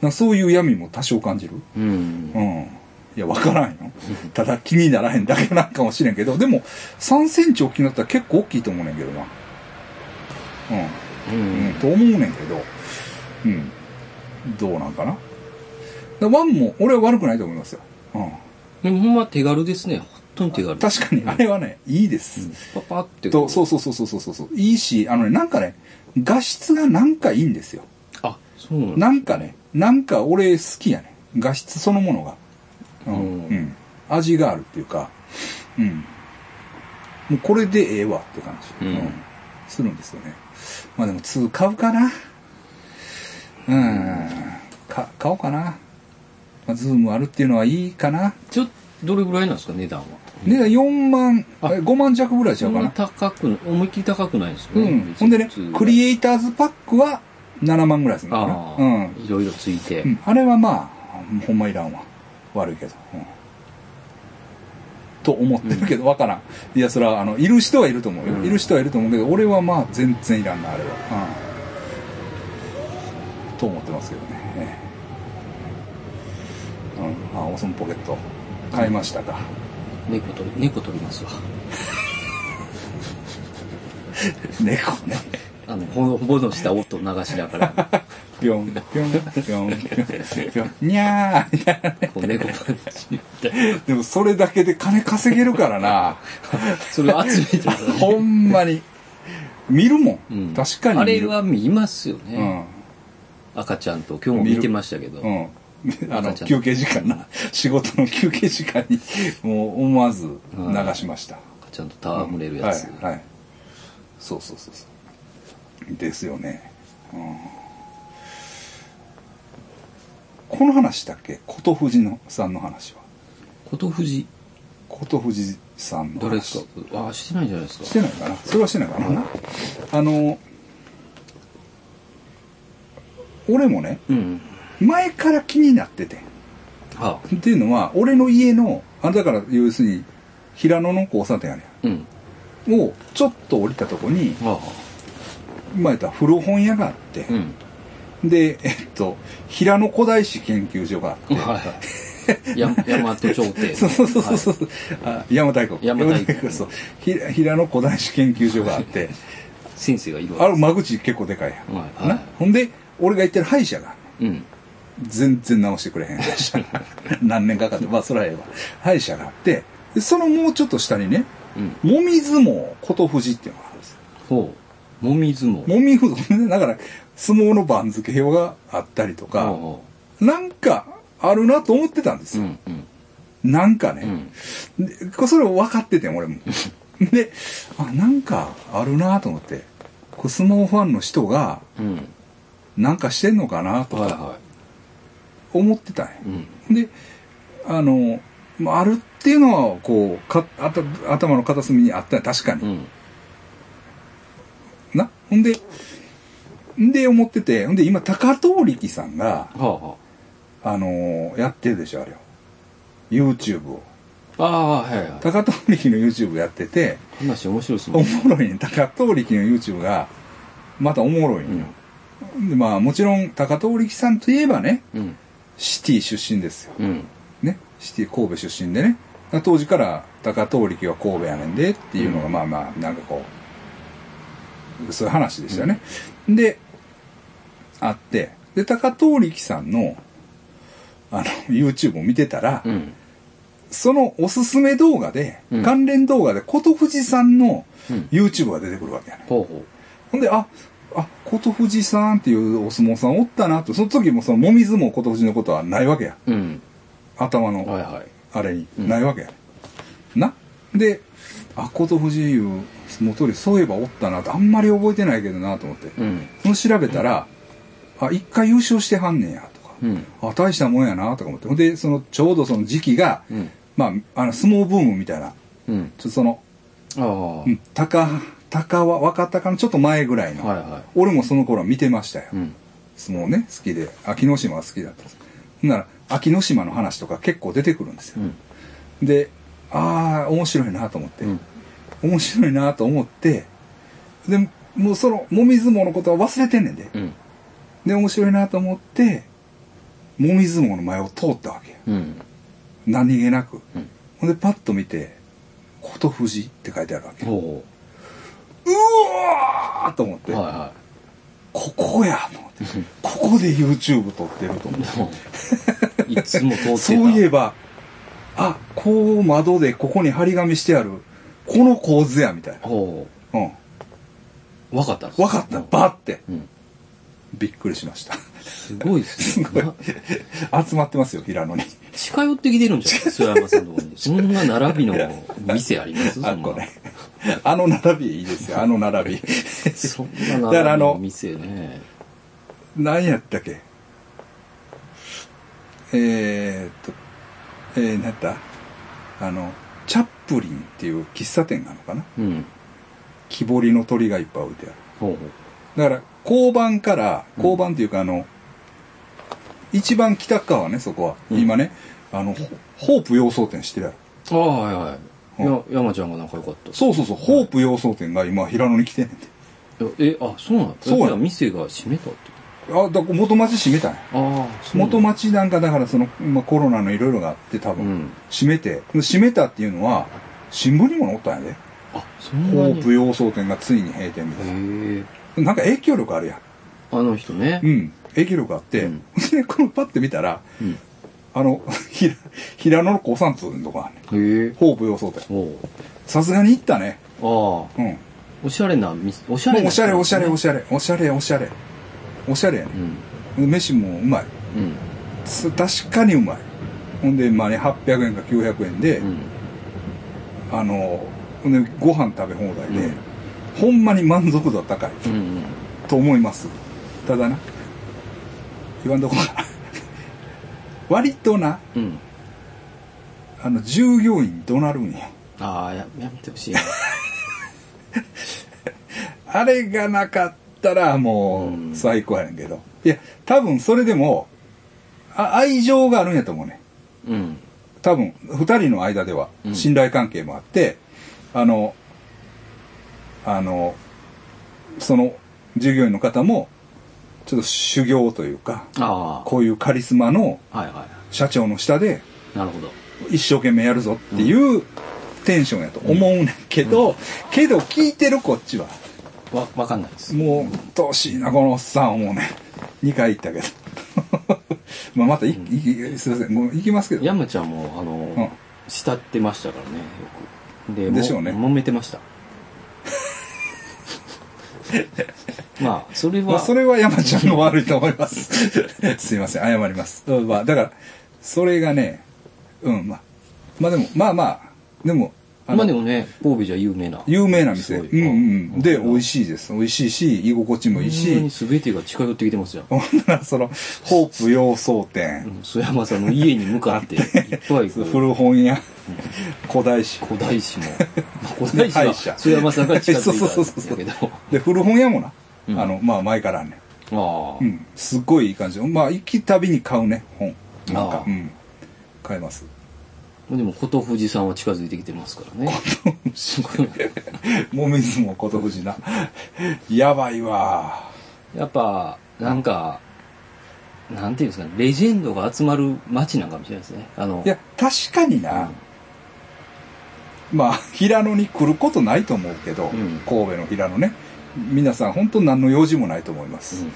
Speaker 1: なそういう闇も多少感じる。
Speaker 2: うん
Speaker 1: う。ん。いや、わからんよ。ただ気にならへんだけなんかもしれんけど、でも、3センチ大きくなったら結構大きいと思うねんけどな。うん。
Speaker 2: う
Speaker 1: うん、と思うねんけど、うん。どうなんかな。でワンも、俺は悪くないと思いますよ。うん。
Speaker 2: でもほんま手軽ですね。当に手軽。
Speaker 1: 確かに、あれはね、いいです。
Speaker 2: パパって。
Speaker 1: と、そうそうそうそうそうそう。いいし、あのね、なんかね、画質がなんかいいんですよ。
Speaker 2: あ、そうなんだ。
Speaker 1: なんかね、なんか俺好きやね。画質そのものが。うん。味があるっていうか、うん。もうこれでええわって感じ。
Speaker 2: うん
Speaker 1: するんですよね。まあでも2買うかな。うん。か、買おうかな。まあ、ズームあるっていうのはいいかな。
Speaker 2: ちょっと、どれぐらいなんですか、値段は？
Speaker 1: で、4万、
Speaker 2: あ
Speaker 1: え5万弱ぐらいちゃうんかな。
Speaker 2: 高く、思いっきり高くないですよね。
Speaker 1: うん。ほんでね、クリ
Speaker 2: エ
Speaker 1: イターズパックは7万ぐらいするのか
Speaker 2: あ、
Speaker 1: うん。
Speaker 2: いろいろついて。
Speaker 1: うん、あれはまあ、ほんまいらんわ。悪いけど。うんと思ってるけど、わからん。いや、それは、あの、いる人はいると思うよ。
Speaker 2: うん
Speaker 1: いる人はいると思うけど、俺はまあ、全然いらんな、あれは。うん。と思ってますけどね。ええうん。あ、オーソンポケット。買いましたか。
Speaker 2: 猫取り、猫取りますわ。*laughs*
Speaker 1: 猫ね。
Speaker 2: あの、ほぼのした音流しながら、
Speaker 1: ぴょん、ぴょん、ぴょん、ぴょん、ぴょん、にゃーみたいなね。
Speaker 2: こう猫パンチみたいな。
Speaker 1: でも、それだけで金稼げるからな。
Speaker 2: それを集めてください
Speaker 1: ほんまに。見るもん。
Speaker 2: うん
Speaker 1: 確かに
Speaker 2: あ
Speaker 1: 見る。
Speaker 2: れは見ますよ
Speaker 1: う
Speaker 2: ね。
Speaker 1: ん。
Speaker 2: 赤ちゃんと今日も見てましたけど。
Speaker 1: うん。あの、
Speaker 2: 赤ちゃん
Speaker 1: 休憩時間な。仕事の休憩時間に、もう思わず流しました。
Speaker 2: 赤ちゃんと戯れるやつ。
Speaker 1: はい、はい。そうそうそうそう。ですよね。うん。この話したっけ？琴富士のさんの話は。
Speaker 2: 琴富士、
Speaker 1: 琴富士さんの話。
Speaker 2: 誰ですか？あ、してないんじゃないですか。
Speaker 1: してないかな？それはしてないかな、あの俺もね
Speaker 2: うん。
Speaker 1: 前から気になってて
Speaker 2: はあ。
Speaker 1: っていうのは俺の家のあだから要するに平野の交差点やね
Speaker 2: うん。
Speaker 1: んをちょっと降りたとこに
Speaker 2: は
Speaker 1: 今言った古本屋があって
Speaker 2: あ。う、ん。
Speaker 1: でえっと平野古代史研究所があって、
Speaker 2: はい。はい。や大和朝廷。*laughs*
Speaker 1: そうそうそうそう、あ邪馬台国。
Speaker 2: 邪馬台国。
Speaker 1: そう。ひ平野古代史研究所があって。
Speaker 2: 先生がいる
Speaker 1: あ
Speaker 2: わ
Speaker 1: れ間口結構でかいやん、
Speaker 2: はい。はい
Speaker 1: な？ほんで俺が行ってる歯医者が
Speaker 2: け。うん。
Speaker 1: 全然直してくれへん歯医者。*laughs* 何年かかってまあそれはええわ。歯医者があってでそのもうちょっと下にね
Speaker 2: うん。
Speaker 1: もみ相撲琴富士っていうのがあるんですよ。
Speaker 2: ほう。もみ相撲。
Speaker 1: もみ相撲。ね *laughs* だから相撲の番付表があったりとか、
Speaker 2: ほ
Speaker 1: なんかあるなと思ってたんです
Speaker 2: う。う
Speaker 1: よ、
Speaker 2: んうん。
Speaker 1: なんか
Speaker 2: う
Speaker 1: ね、
Speaker 2: ん。
Speaker 1: でこそれを分かってて俺もであなんかあるなと思ってこう相撲ファンの人が
Speaker 2: うん。
Speaker 1: なんかしてんのかなとか思ってたんや、
Speaker 2: い。うん。
Speaker 1: であのまああるっていうのはこうか頭の片隅にあった確かに、
Speaker 2: うん。
Speaker 1: な？ほんでんで思っててほんで今高遠力さんが
Speaker 2: はあは
Speaker 1: あのやってるでしょあれを YouTube を
Speaker 2: あ。ああ、はいはい。
Speaker 1: 高遠力の YouTube やってて
Speaker 2: 話面白いです
Speaker 1: お
Speaker 2: ね。
Speaker 1: もろいね高遠力の YouTube がまたおもろいんよ、でまあもちろん高遠力さんといえばね
Speaker 2: うん。
Speaker 1: シティ出身ですよ
Speaker 2: うん。
Speaker 1: ねシティ神戸出身でね当時から高遠力は神戸やねんでっていうのが
Speaker 2: うん
Speaker 1: まあまあなんかこうそういう話でしたよね、であってで高遠力さんのあの YouTube を見てたら、
Speaker 2: うん。
Speaker 1: そのおすすめ動画で、
Speaker 2: うん
Speaker 1: 関連動画で琴富士さんの
Speaker 2: うん
Speaker 1: YouTube が出てくるわけやね、
Speaker 2: ほうほ
Speaker 1: ほんでああ琴富士さんっていうお相撲さんおったなとその時もそのもみ相撲琴富士のことはないわけや
Speaker 2: う。うん。
Speaker 1: 頭の。あれに
Speaker 2: うん
Speaker 1: ないわけや、な？であ琴富士いう相撲取りそういえばおったなってあんまり覚えてないけどなと思って、
Speaker 2: うん。
Speaker 1: その調べたらあ一回優勝してはんねんやとか、
Speaker 2: うん。
Speaker 1: あ大したもんやなとか思ってほんでそのちょうどその時期が、
Speaker 2: うん。
Speaker 1: まああの相撲ブームみたいな
Speaker 2: うん。
Speaker 1: ちょっとその。うん、高高は若隆のちょっと前ぐらいの、
Speaker 2: はいは
Speaker 1: 俺もその頃は見てましたよ、
Speaker 2: い。うん。
Speaker 1: 相撲ね好きで秋ノ島が好きだったんですほんなら秋ノ島の話とか結構出てくるんですよ
Speaker 2: う、ん。
Speaker 1: でああ面白いなと思って、
Speaker 2: うん。
Speaker 1: 面白いなと思ってでもうそのもみ相撲のことは忘れてんねんで
Speaker 2: うん。
Speaker 1: で面白いなと思ってもみ相撲の前を通ったわけよ
Speaker 2: うん。
Speaker 1: 何気なく、
Speaker 2: うん
Speaker 1: ほんでパッと見て「琴富士」って書いてあるわけ
Speaker 2: ほ
Speaker 1: うわーと思って、
Speaker 2: う。はいは
Speaker 1: ここやと思ってここで YouTube 撮ってると思って
Speaker 2: い。いつも通ってた。
Speaker 1: そういえばあここう窓でここに張り紙してある、この構図や、みたい
Speaker 2: ほ
Speaker 1: な。うん。
Speaker 2: う。分かったんです
Speaker 1: わかった、バって。
Speaker 2: うん。
Speaker 1: びっくりしました。
Speaker 2: すごいですね。
Speaker 1: すごい
Speaker 2: な
Speaker 1: 集まってますよ、平野に。
Speaker 2: 近寄ってきてるんじゃない？ですか、山さんのところに。そんな並びの店あります？
Speaker 1: あ、これ。あの並びいいですよ、あの並び。
Speaker 2: そんな並びの店ね。
Speaker 1: 何やったっけ？えー、っと、えー、何やった？あの、チャップリンっていう喫茶店なのかな？
Speaker 2: うん。
Speaker 1: 木彫りの鳥がいっぱい置いてある。
Speaker 2: ほうほ
Speaker 1: だから、交番から、交番っていうか、あの、一番北側ね、そこは。
Speaker 2: うん
Speaker 1: 今ね、あの、ホホープ洋装店知ってるやろ？
Speaker 2: う。ああ、はいはい。や、山ちゃんが仲良かった。
Speaker 1: そうそうそう、ホープ洋装店が今、平野に来てんねんて。
Speaker 2: え、あ、そうなん
Speaker 1: そうや
Speaker 2: や。店が閉めたって。
Speaker 1: あ、だ元町閉めたんや。
Speaker 2: あ
Speaker 1: 元町なんかだからその、まあ、コロナのいろいろがあって多分、
Speaker 2: うん
Speaker 1: 閉めて、閉めたっていうのは、新聞にも載ったんやで。
Speaker 2: あ、そ。
Speaker 1: ホープ洋装店がついに閉店みたい
Speaker 2: へえ。
Speaker 1: な。なんか影響力あるやん。
Speaker 2: あの人ね。
Speaker 1: うん。影響力あって、
Speaker 2: うん
Speaker 1: で、このパッて見たら、
Speaker 2: うん。
Speaker 1: あの、*laughs* ひら、平野の高山通のとこあんねん。
Speaker 2: へえ。
Speaker 1: ホープ洋装店。
Speaker 2: おう
Speaker 1: さすがに行ったね。
Speaker 2: ああ、
Speaker 1: うん。も
Speaker 2: おしゃれな店、おしゃれな、
Speaker 1: うおしゃれおしゃれお
Speaker 2: ゃ
Speaker 1: しゃれ、おしゃれおしゃれ。おしゃれやね
Speaker 2: うん。
Speaker 1: ん。飯もうまい。
Speaker 2: うん。
Speaker 1: つ確かにうまい。ほんで、まあね、800円か900円で、
Speaker 2: うん。
Speaker 1: あの、ほんでご飯食べ放題で、
Speaker 2: うん
Speaker 1: ほんまに満足度は高い
Speaker 2: うん。うん。
Speaker 1: と思います。ただな、言わんとこかな。*laughs* 割とな、
Speaker 2: うん。
Speaker 1: あの、従業員怒鳴るんよ。
Speaker 2: ああ、や、やめてほしいな。*laughs*
Speaker 1: あれがなかったらも
Speaker 2: うん
Speaker 1: う最高やねんけど。いや、多分それでも、あ愛情があるんやと思うね。
Speaker 2: うん。
Speaker 1: 多分、二人の間では
Speaker 2: うん
Speaker 1: 信頼関係もあって、あの、あの、その従業員の方も、ちょっと修行というか、
Speaker 2: あ
Speaker 1: こういうカリスマの社長の下で
Speaker 2: い。なるほど。
Speaker 1: 一生懸命やるぞっていうテンションやと思うねんけど、けど聞いてるこっちは、
Speaker 2: わ、わかんないです。
Speaker 1: もう、うっとうしいな、このおっさん思うね。2回行ったけど。*laughs* まあまたい、いすいません、もう行きますけど。
Speaker 2: 山ちゃんも、あの、
Speaker 1: うん
Speaker 2: 慕ってましたからね、よく。で、
Speaker 1: でしょうね
Speaker 2: も揉めてました。まあ、それは、
Speaker 1: まあ、それは山ちゃんの悪いと思います。*laughs* すいません、謝ります。まあ、だから、それがね、うん、まあ、まあでも、まあまあ、でも、
Speaker 2: まあでもね、神戸じゃ有名な。
Speaker 1: 有名な店。うんうんうん。で、美味
Speaker 2: い。
Speaker 1: しいです。美味しいし、居心地もいいし、
Speaker 2: 全てが近寄ってきてますよ。
Speaker 1: ほんならその、ホープ洋装
Speaker 2: う
Speaker 1: 店、
Speaker 2: ん須山さんの家に向かって、いっぱい
Speaker 1: 古本屋、古代史。
Speaker 2: 古代史も、まあ古代史は *laughs* 須山さんが近づいた
Speaker 1: そうそうそうそう
Speaker 2: んだけど。
Speaker 1: で、古本屋もな、
Speaker 2: うん
Speaker 1: あの、まあ前からねん。
Speaker 2: ああ、
Speaker 1: うん。すっごいいい感じ。まあ、行きたびに買うね、本。なんかうん。買えます。
Speaker 2: でも、琴富士さんは近づいてきてますからね。
Speaker 1: もみずもことふじな。やばいわ。
Speaker 2: やっぱ、なんか、なんていうんですかね、レジェンドが集まる街なんかもしれないですね。あの、
Speaker 1: いや、確かにな、まあ、平野に来ることないと思うけど、
Speaker 2: うん
Speaker 1: 神戸の平野ね。皆さん本当何の用事もないと思います。
Speaker 2: うん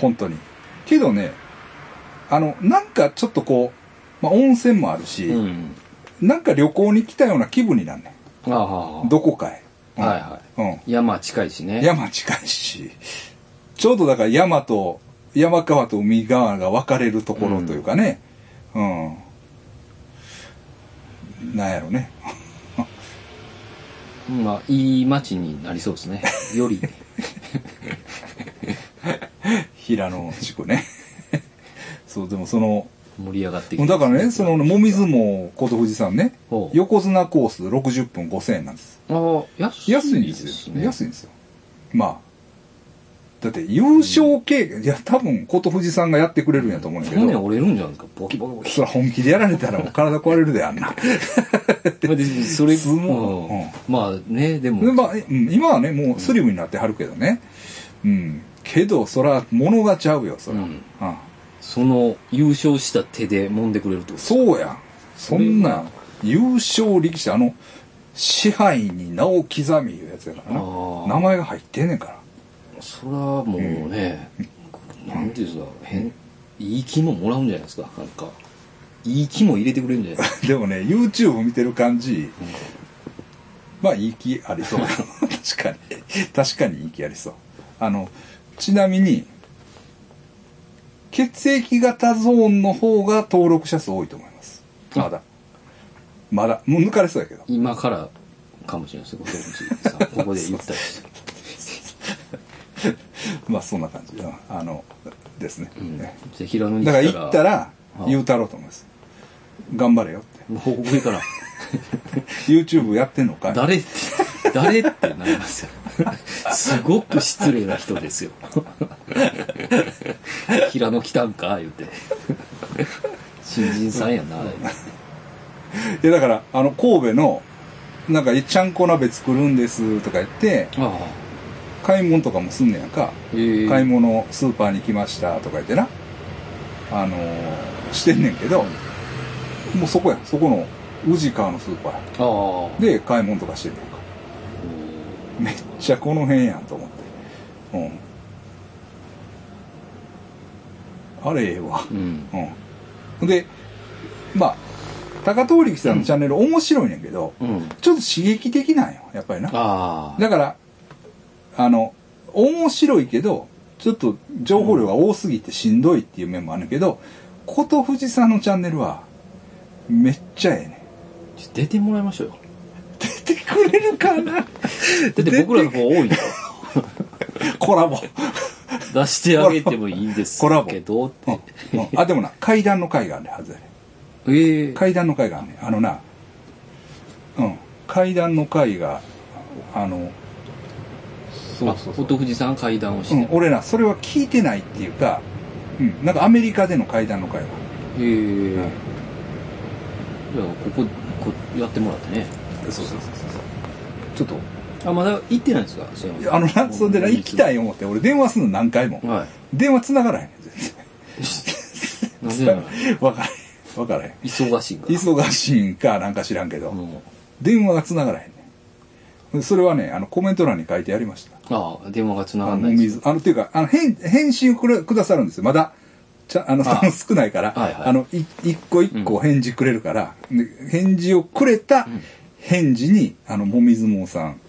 Speaker 1: 本当に。けどね、あの、なんかちょっとこう、まあ温泉もあるし、
Speaker 2: うん。
Speaker 1: なんか旅行に来たような気分になんね
Speaker 2: ああ、
Speaker 1: ん。どこかへ。うん
Speaker 2: はいは
Speaker 1: うん。
Speaker 2: 山近いしね。
Speaker 1: 山近いし、ちょうどだから山と、山川と海側が分かれるところというかね、うん。なんやろね。*laughs*
Speaker 2: まあ、いい街になりそうですね。より。*laughs*
Speaker 1: 平野地区ね。そう、でもその、
Speaker 2: 盛り上がってきて
Speaker 1: だからね、その、もみずも琴富士山ね
Speaker 2: ほ、う
Speaker 1: 横綱コース60分5000円なんです。
Speaker 2: ああ、安い
Speaker 1: 安いんですよ。
Speaker 2: ね。
Speaker 1: 安いんですよ。まあ。だって優勝経験、いや、多分琴富士さんがやってくれるんやと思うんだけど。
Speaker 2: 骨折れるんじゃないですか？ボキボキボキ。
Speaker 1: それ本気でやられたらもう *laughs* 体壊れるであんな。
Speaker 2: それ、
Speaker 1: 相撲
Speaker 2: うん
Speaker 1: うん
Speaker 2: まあね、でも、
Speaker 1: でまあ、うん今はね、もうスリムになってはるけどね。うん。けど、そら、物がちゃうよ、そら。
Speaker 2: う
Speaker 1: うんん。
Speaker 2: その優勝した手で揉んでくれるってこと
Speaker 1: そうやん。そんな、優勝力士、あの、支配に名を刻みいうやつやからな。名前が入ってんねんから。
Speaker 2: それはもうね、なんていうんですか、変、いい気ももらうんじゃないですか、なんか。いい気も入れてくれるんじゃないですか。*laughs*
Speaker 1: でもね、YouTube 見てる感じ、まあ、いい気ありそう。*laughs* 確かに。確かにいい気ありそう。あの、ちなみに、血液型ゾーンの方が登録者数多いと思います。まだ。まだ。もう抜かれそうやけど。
Speaker 2: 今からかもしれないですよ、ご存知。ここで言ったりして。
Speaker 1: まあ、そんな感じ。うんあの、ですね。
Speaker 2: うん。
Speaker 1: だから行ったら、
Speaker 2: あ
Speaker 1: 言うたろうと思います。頑張れよって。
Speaker 2: もう上から、
Speaker 1: YouTube やってんのかい？
Speaker 2: 誰？って、誰ってなりますよ。すごく失礼な人ですよ。平野来たんか？言うて。新人さんやな。
Speaker 1: いや、だから、あの、神戸の、なんか、ちゃんこ鍋作るんですとか言って。買い物とかもすんねやんか。
Speaker 2: ええ
Speaker 1: 買い物スーパーに来ましたとか言ってな。あのーしてんねんけど、もうそこや。そこの、宇治川のスーパーや。で、買い物とかしてんねんか。めっちゃこの辺やんと思って。うん。あれええわ。
Speaker 2: うん。
Speaker 1: うん。で、まあ、高通力さんのチャンネル面白いねんけど、
Speaker 2: うん。
Speaker 1: ちょっと刺激的なんよ、やっぱりな。だから、あの、面白いけど、ちょっと情報量が多すぎてしんどいっていう面もあるけど、こと富士さんのチャンネルは、めっちゃええね。
Speaker 2: 出てもらいましょうよ。
Speaker 1: 出てくれるかな？
Speaker 2: だって僕らの方多いよ。*laughs*
Speaker 1: コラボ。
Speaker 2: 出してあげてもいいんです
Speaker 1: コラボ
Speaker 2: けどって。
Speaker 1: うんうんあ、でもな、階段の階があるはずやね。
Speaker 2: ええ
Speaker 1: 階段の階があるね。あのな、うん、階段の階が、あの、そうそうそう。
Speaker 2: 音富士山階段をして。
Speaker 1: うん、俺な、それは聞いてないっていうか、うん、なんかアメリカでの階段の会話。
Speaker 2: ええじゃあ、ここ、こうやってもらってね。
Speaker 1: そうそうそうそう。ちょっと、
Speaker 2: あ、まだ行ってないんですか？そ
Speaker 1: いやあのな、そんでな、行きた
Speaker 2: い。
Speaker 1: い思って、俺電話するの何回も。
Speaker 2: は
Speaker 1: 電話繋がらへんねん、全
Speaker 2: い。なんでなの
Speaker 1: 然。わからへん。わからへん。
Speaker 2: 忙しいんか？
Speaker 1: 忙しいんかなんか知らんけど、
Speaker 2: も
Speaker 1: 電話が繋がらへん。それはね、あの、コメント欄に書いてありました。
Speaker 2: うああ、電話が繋がない
Speaker 1: あの、っていうか、あの、返、返信をくださるんですよ。まだ、ちゃ、あの、
Speaker 2: あ *laughs*
Speaker 1: 少ないから、
Speaker 2: はいはい
Speaker 1: あの、い一個一個返事くれるから、で返事をくれた
Speaker 2: ん
Speaker 1: 返事に、あの、もみずもうさん、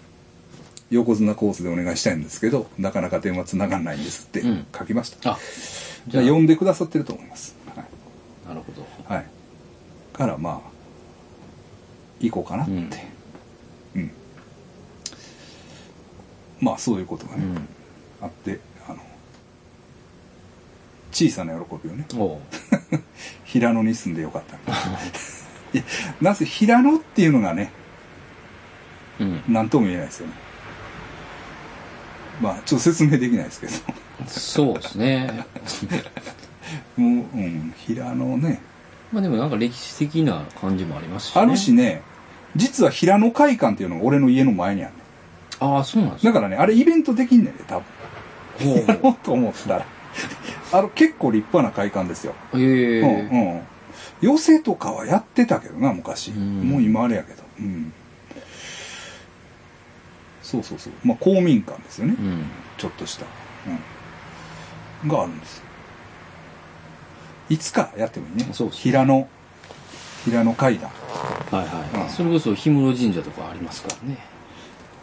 Speaker 1: 横綱コースでお願いしたいんですけど、なかなか電話繋がんないんですって
Speaker 2: うん
Speaker 1: 書きました。
Speaker 2: あ、
Speaker 1: じゃあ、呼んでくださってると思います。はい。
Speaker 2: なるほど。
Speaker 1: はい。から、まあ、行こうかなって。うん。まあ、そういうことがね、
Speaker 2: うん。
Speaker 1: あって、小さな喜びをね、*laughs* 平野に住んでよかったな *laughs* いやなぜ平野っていうのがね、
Speaker 2: うん。
Speaker 1: 何とも言えないですよね。まあ、ちょっと説明できないですけど。
Speaker 2: そうですね。*laughs*
Speaker 1: もう、うん、平野ね。
Speaker 2: まあでもなんか歴史的な感じもありますしね。
Speaker 1: あるしね、実は平野会館っていうのが俺の家の前にあるね
Speaker 2: ああ、そうなんですか。
Speaker 1: だからね、あれイベントできんねんで、多分。やろうと思ったら。*laughs* あの、結構立派な会館ですよ。
Speaker 2: ええ
Speaker 1: うんうん。寄せとかはやってたけどな、昔。
Speaker 2: うん
Speaker 1: もう今あれやけど。うん。そうそうそう。まあ、公民館ですよね。
Speaker 2: うん。
Speaker 1: ちょっとした。うん。があるんですよ。いつかやってもいいね。
Speaker 2: そうそう
Speaker 1: 平野、平野階段。
Speaker 2: はいはい。
Speaker 1: うん
Speaker 2: それこそ氷室神社とかありますからね。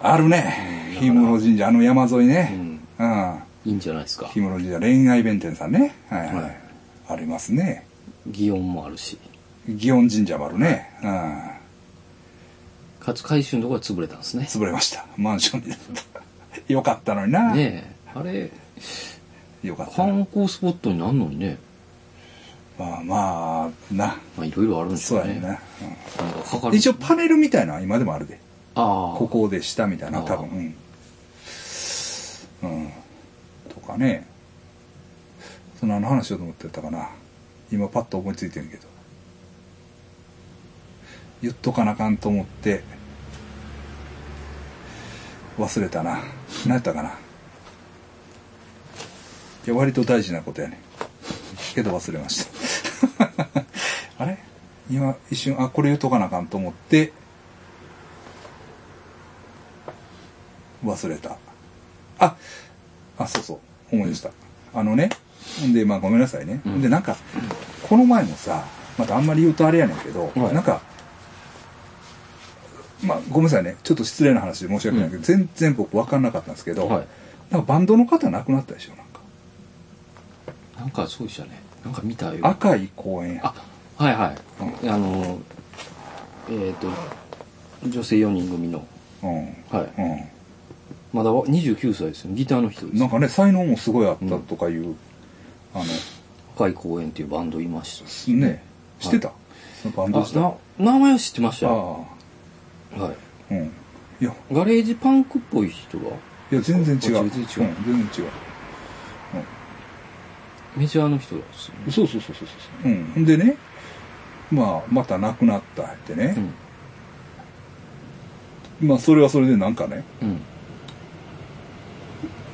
Speaker 1: あるね。
Speaker 2: うん
Speaker 1: 氷室神社、あの山沿いうね。
Speaker 2: ん。
Speaker 1: うん。
Speaker 2: いいんじゃないですか。
Speaker 1: 氷室神社、恋愛弁天さんね。はいはい。
Speaker 2: はい
Speaker 1: ありますね。
Speaker 2: 祇園もあるし。
Speaker 1: 祇園神社もあるね。うん。
Speaker 2: 勝海舟のとこは潰れたんですね。
Speaker 1: 潰れました。マンションになった。よかったのにな。
Speaker 2: ねえ。あれ、
Speaker 1: よかったな。
Speaker 2: 観光スポットになるのにね。
Speaker 1: まあまあ、な。
Speaker 2: まあいろいろあるんですよね。
Speaker 1: そうやねんな。
Speaker 2: なんかかか。
Speaker 1: 一応パネルみたいな今でもあるで。
Speaker 2: ああ。
Speaker 1: ここでしたみたいな、多分。うん。うん。かね。そのあの話しようと思ってたかな。今パッと思いついてんけど。言っとかなあかんと思って、忘れたな。何やったかな。いや、割と大事なことやね。けど忘れました。*laughs* あれ？今一瞬、あ、これ言っとかなあかんと思って、忘れた。あ、あ、そうそう、思い出した。あのね、ほんで、まあごめんなさいね。
Speaker 2: うん。
Speaker 1: で、なんか、この前もさ、またあんまり言うとあれやねんけど、
Speaker 2: はい。
Speaker 1: なんかまあごめんなさいね。ちょっと失礼な話で申し訳ないけど、全然僕分かんなかったんですけど、
Speaker 2: はい。
Speaker 1: なんかバンドの方亡くなったでしょなんか。
Speaker 2: なんかそうでしたね。なんか見たよ。
Speaker 1: 赤い公園や
Speaker 2: あはいはい、あのえっ、と女性4人組の。
Speaker 1: うん。
Speaker 2: はい。
Speaker 1: うん
Speaker 2: まだ29歳ですよ。ギターの人です。
Speaker 1: なんかね才能もすごいあったとかいう、あ
Speaker 2: 赤い公園っていうバンドいました。
Speaker 1: のね知ってた、そのバンドした？
Speaker 2: 名前は知ってましたはい。
Speaker 1: あうん。いや。
Speaker 2: ガレージパンクっぽい人が？
Speaker 1: いや全然違う。
Speaker 2: 全然違う。
Speaker 1: うん、全然違う。
Speaker 2: メジャーの人ですよね。
Speaker 1: そうそうそうそうそう。うん。でねまあまた亡くなったってね。
Speaker 2: う、ん。
Speaker 1: まあそれはそれでなんかね。
Speaker 2: うん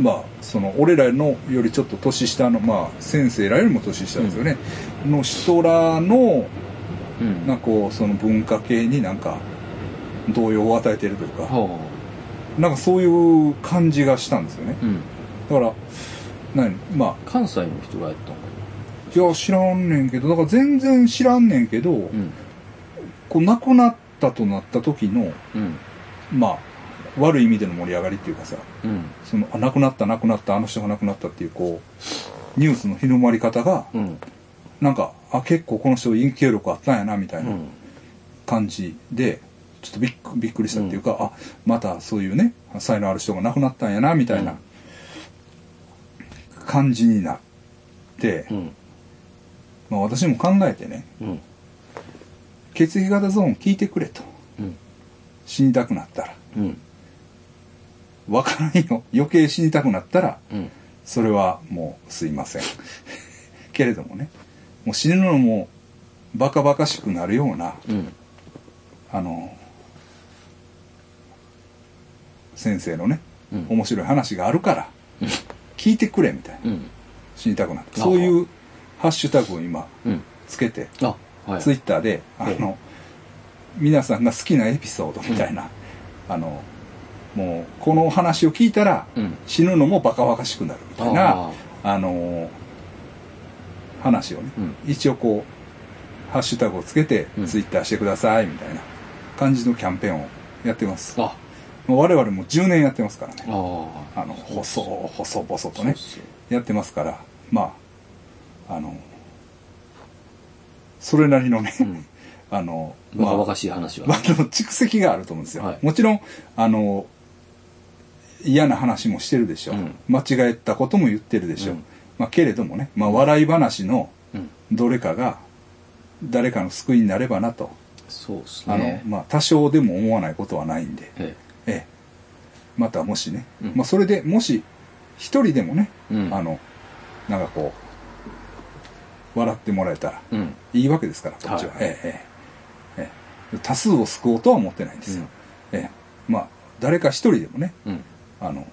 Speaker 1: まあその俺らのよりちょっと年下のまあ先生らよりも年下ですよね、の人らの
Speaker 2: うん。
Speaker 1: なんかこうその文化系になんか動揺を与えてるというか。
Speaker 2: は
Speaker 1: なんかそういう感じがしたんですよね。
Speaker 2: あうん。
Speaker 1: だから何まあ。
Speaker 2: 関西の人がやったのか
Speaker 1: いや知らんねんけどだから全然知らんねんけど、
Speaker 2: なうん。
Speaker 1: こう亡くなったとなった時の
Speaker 2: うん。
Speaker 1: まあ悪い意味での盛り上がりっていうかさ
Speaker 2: うん。
Speaker 1: そのあ亡くなった亡くなったあの人が亡くなったっていうこうニュースの広まり方が
Speaker 2: うん。
Speaker 1: なんかあ結構この人影響力あったんやなみたいな
Speaker 2: うん。
Speaker 1: 感じでちょっとびっくびっくりしたっていうか、あまたそういうね才能ある人が亡くなったんやなみたいな感じになって、
Speaker 2: うん。
Speaker 1: まあ、私も考えてね
Speaker 2: うん。
Speaker 1: 血液型ゾーン聞いてくれと。
Speaker 2: うん。
Speaker 1: 死にたくなったら
Speaker 2: うん
Speaker 1: わからんよ。余計死にたくなったら
Speaker 2: うん。
Speaker 1: それはもうすいません。*laughs* けれどもね。もう死ぬのもバカバカしくなるような
Speaker 2: うん。
Speaker 1: あの先生のね
Speaker 2: うん。
Speaker 1: 面白い話があるから聞いてくれみたいな。
Speaker 2: うん。
Speaker 1: 死にたくなった。
Speaker 2: あ
Speaker 1: そういうハッシュタグを今
Speaker 2: うん。
Speaker 1: つけて
Speaker 2: あはい。
Speaker 1: ツイッターであ
Speaker 2: ええ。
Speaker 1: の皆さんが好きなエピソードみたいなあのもうこの話を聞いたら
Speaker 2: うん。
Speaker 1: 死ぬのもバカバカしくなるみたいな
Speaker 2: あ
Speaker 1: あの話をね、
Speaker 2: うん。
Speaker 1: 一応こうハッシュタグをつけて
Speaker 2: うん。
Speaker 1: ツイッターしてくださいみたいな感じのキャンペーンをやってます。
Speaker 2: あ。
Speaker 1: 我々も10年やってますからね。
Speaker 2: あ
Speaker 1: の細細々とねやってますから。まああのそれなりのね、
Speaker 2: うん。*laughs*
Speaker 1: あの
Speaker 2: バカバカしい話は。
Speaker 1: まあ、あの蓄積があると思うんですよ、
Speaker 2: はい。
Speaker 1: もちろんあの嫌な話もしてるでしょ、
Speaker 2: うん。
Speaker 1: 間違えたことも言ってるでしょ、
Speaker 2: うん。
Speaker 1: まあ、けれどもね、まあ、笑い話の
Speaker 2: うん。
Speaker 1: どれかが誰かの救いになればなと、
Speaker 2: そうです
Speaker 1: あの
Speaker 2: ね
Speaker 1: まあ、多少でも思わないことはないんで、
Speaker 2: え
Speaker 1: え。え、またもしね、
Speaker 2: うん。
Speaker 1: まあ、それでもし一人でもね、あのなんかこう笑ってもらえたら
Speaker 2: うん。
Speaker 1: いいわけですからこっちは、
Speaker 2: はい。
Speaker 1: ええええ。ええ。多数を救おうとは思ってないんですよ、ええ。まあ誰か一人でもね
Speaker 2: うん
Speaker 1: あの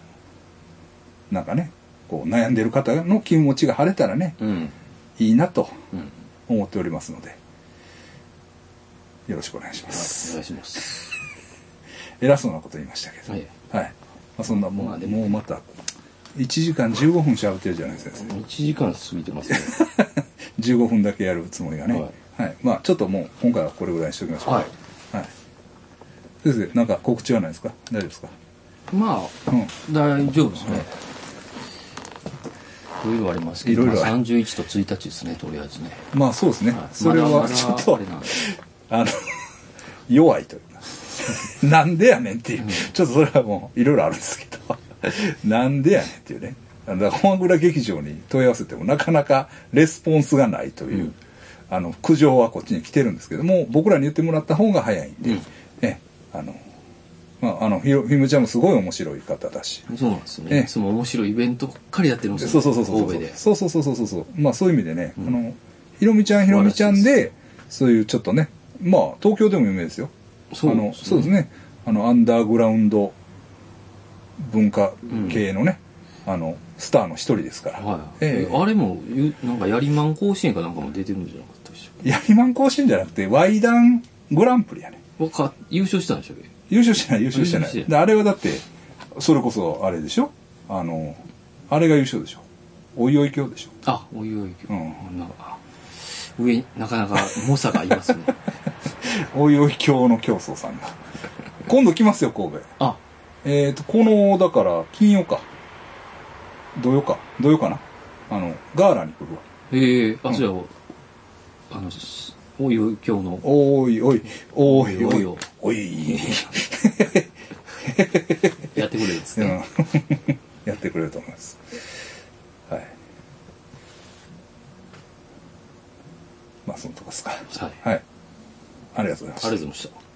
Speaker 1: なんかねこう悩んでる方の気持ちが晴れたらね
Speaker 2: うん。
Speaker 1: いいなと
Speaker 2: うん。
Speaker 1: 思っておりますのでよろしくお願いしま
Speaker 2: はい
Speaker 1: す、
Speaker 2: お願いします。*laughs*
Speaker 1: 偉そうなこと言いましたけど。
Speaker 2: はい。
Speaker 1: はい、まあ、そんなもう,、
Speaker 2: まあでも
Speaker 1: もうまた1時間15分喋ってるじゃないですか
Speaker 2: 1時間過ぎてますね。*laughs*
Speaker 1: 15分だけやるつもりがね。
Speaker 2: は
Speaker 1: はい、まあちょっともう今回はこれぐらいにしておきましょう
Speaker 2: はい。
Speaker 1: はい、先生なんか告知はないですか？大丈夫ですか？
Speaker 2: まあ
Speaker 1: うん。
Speaker 2: 大丈夫ですね。いろいろありますけど
Speaker 1: いろいろある
Speaker 2: まあ31と1日ですねとりあえずね。
Speaker 1: まあそうですね、
Speaker 2: はい。
Speaker 1: それはちょっと
Speaker 2: あれなんで。
Speaker 1: あの *laughs* 弱いというか。*laughs* なんでやねんっていう、ちょっとそれはもういろいろあるんですけど。*laughs* なんでやねんっていうね。だから本倉劇場に問い合わせてもなかなかレスポンスがないという、
Speaker 2: うん。
Speaker 1: あの苦情はこっちに来てるんですけども僕らに言ってもらった方が早いんで、
Speaker 2: うん。
Speaker 1: えあのまああのひろひむちゃんもすごい面白い方だし。
Speaker 2: そうなんですよ
Speaker 1: ええ。
Speaker 2: ねその面白いイベントばっかりやってるんですよ。
Speaker 1: そうそうそうそう
Speaker 2: 神戸で。
Speaker 1: そうそうそうそうそう。そうまあそういう意味でね、
Speaker 2: うん。
Speaker 1: あのひろみちゃんひろみちゃんでそういうちょっとねまあ東京でも有名ですよ。あのそうですね。あのアンダーグラウンド文化系のね、あのスターの一人ですから、
Speaker 2: はい、
Speaker 1: ええ。
Speaker 2: あれもゆなんかやりまん甲子園かなんかも出てるんじゃなかったでしょ
Speaker 1: ヤリマン甲子園じゃなくてワイダングランプリやね。
Speaker 2: わか優勝したんでしょうけ？
Speaker 1: 優勝してない優勝してないであれはだってそれこそあれでしょ？あのあれが優勝でしょ？おいおい教でしょ？
Speaker 2: あおいおい、
Speaker 1: うん
Speaker 2: なんか上になかなか猛者がいますね。*laughs*
Speaker 1: おいおい京の競争さんが。今度来ますよ、神戸。
Speaker 2: あ、
Speaker 1: えっ、と、この、だから、金曜か。土曜か。土曜かな？あの、ガーラに来るわ。
Speaker 2: ええあ、じゃあ、あの、しおいおい今日の、
Speaker 1: おいおい、おいおいおい。*laughs*
Speaker 2: やってくれるんですね。
Speaker 1: うん *laughs* やってくれると思います。はい。まあ、そのとこですか。
Speaker 2: はい。
Speaker 1: はい。ありがとうございました。
Speaker 2: ありがとうございました。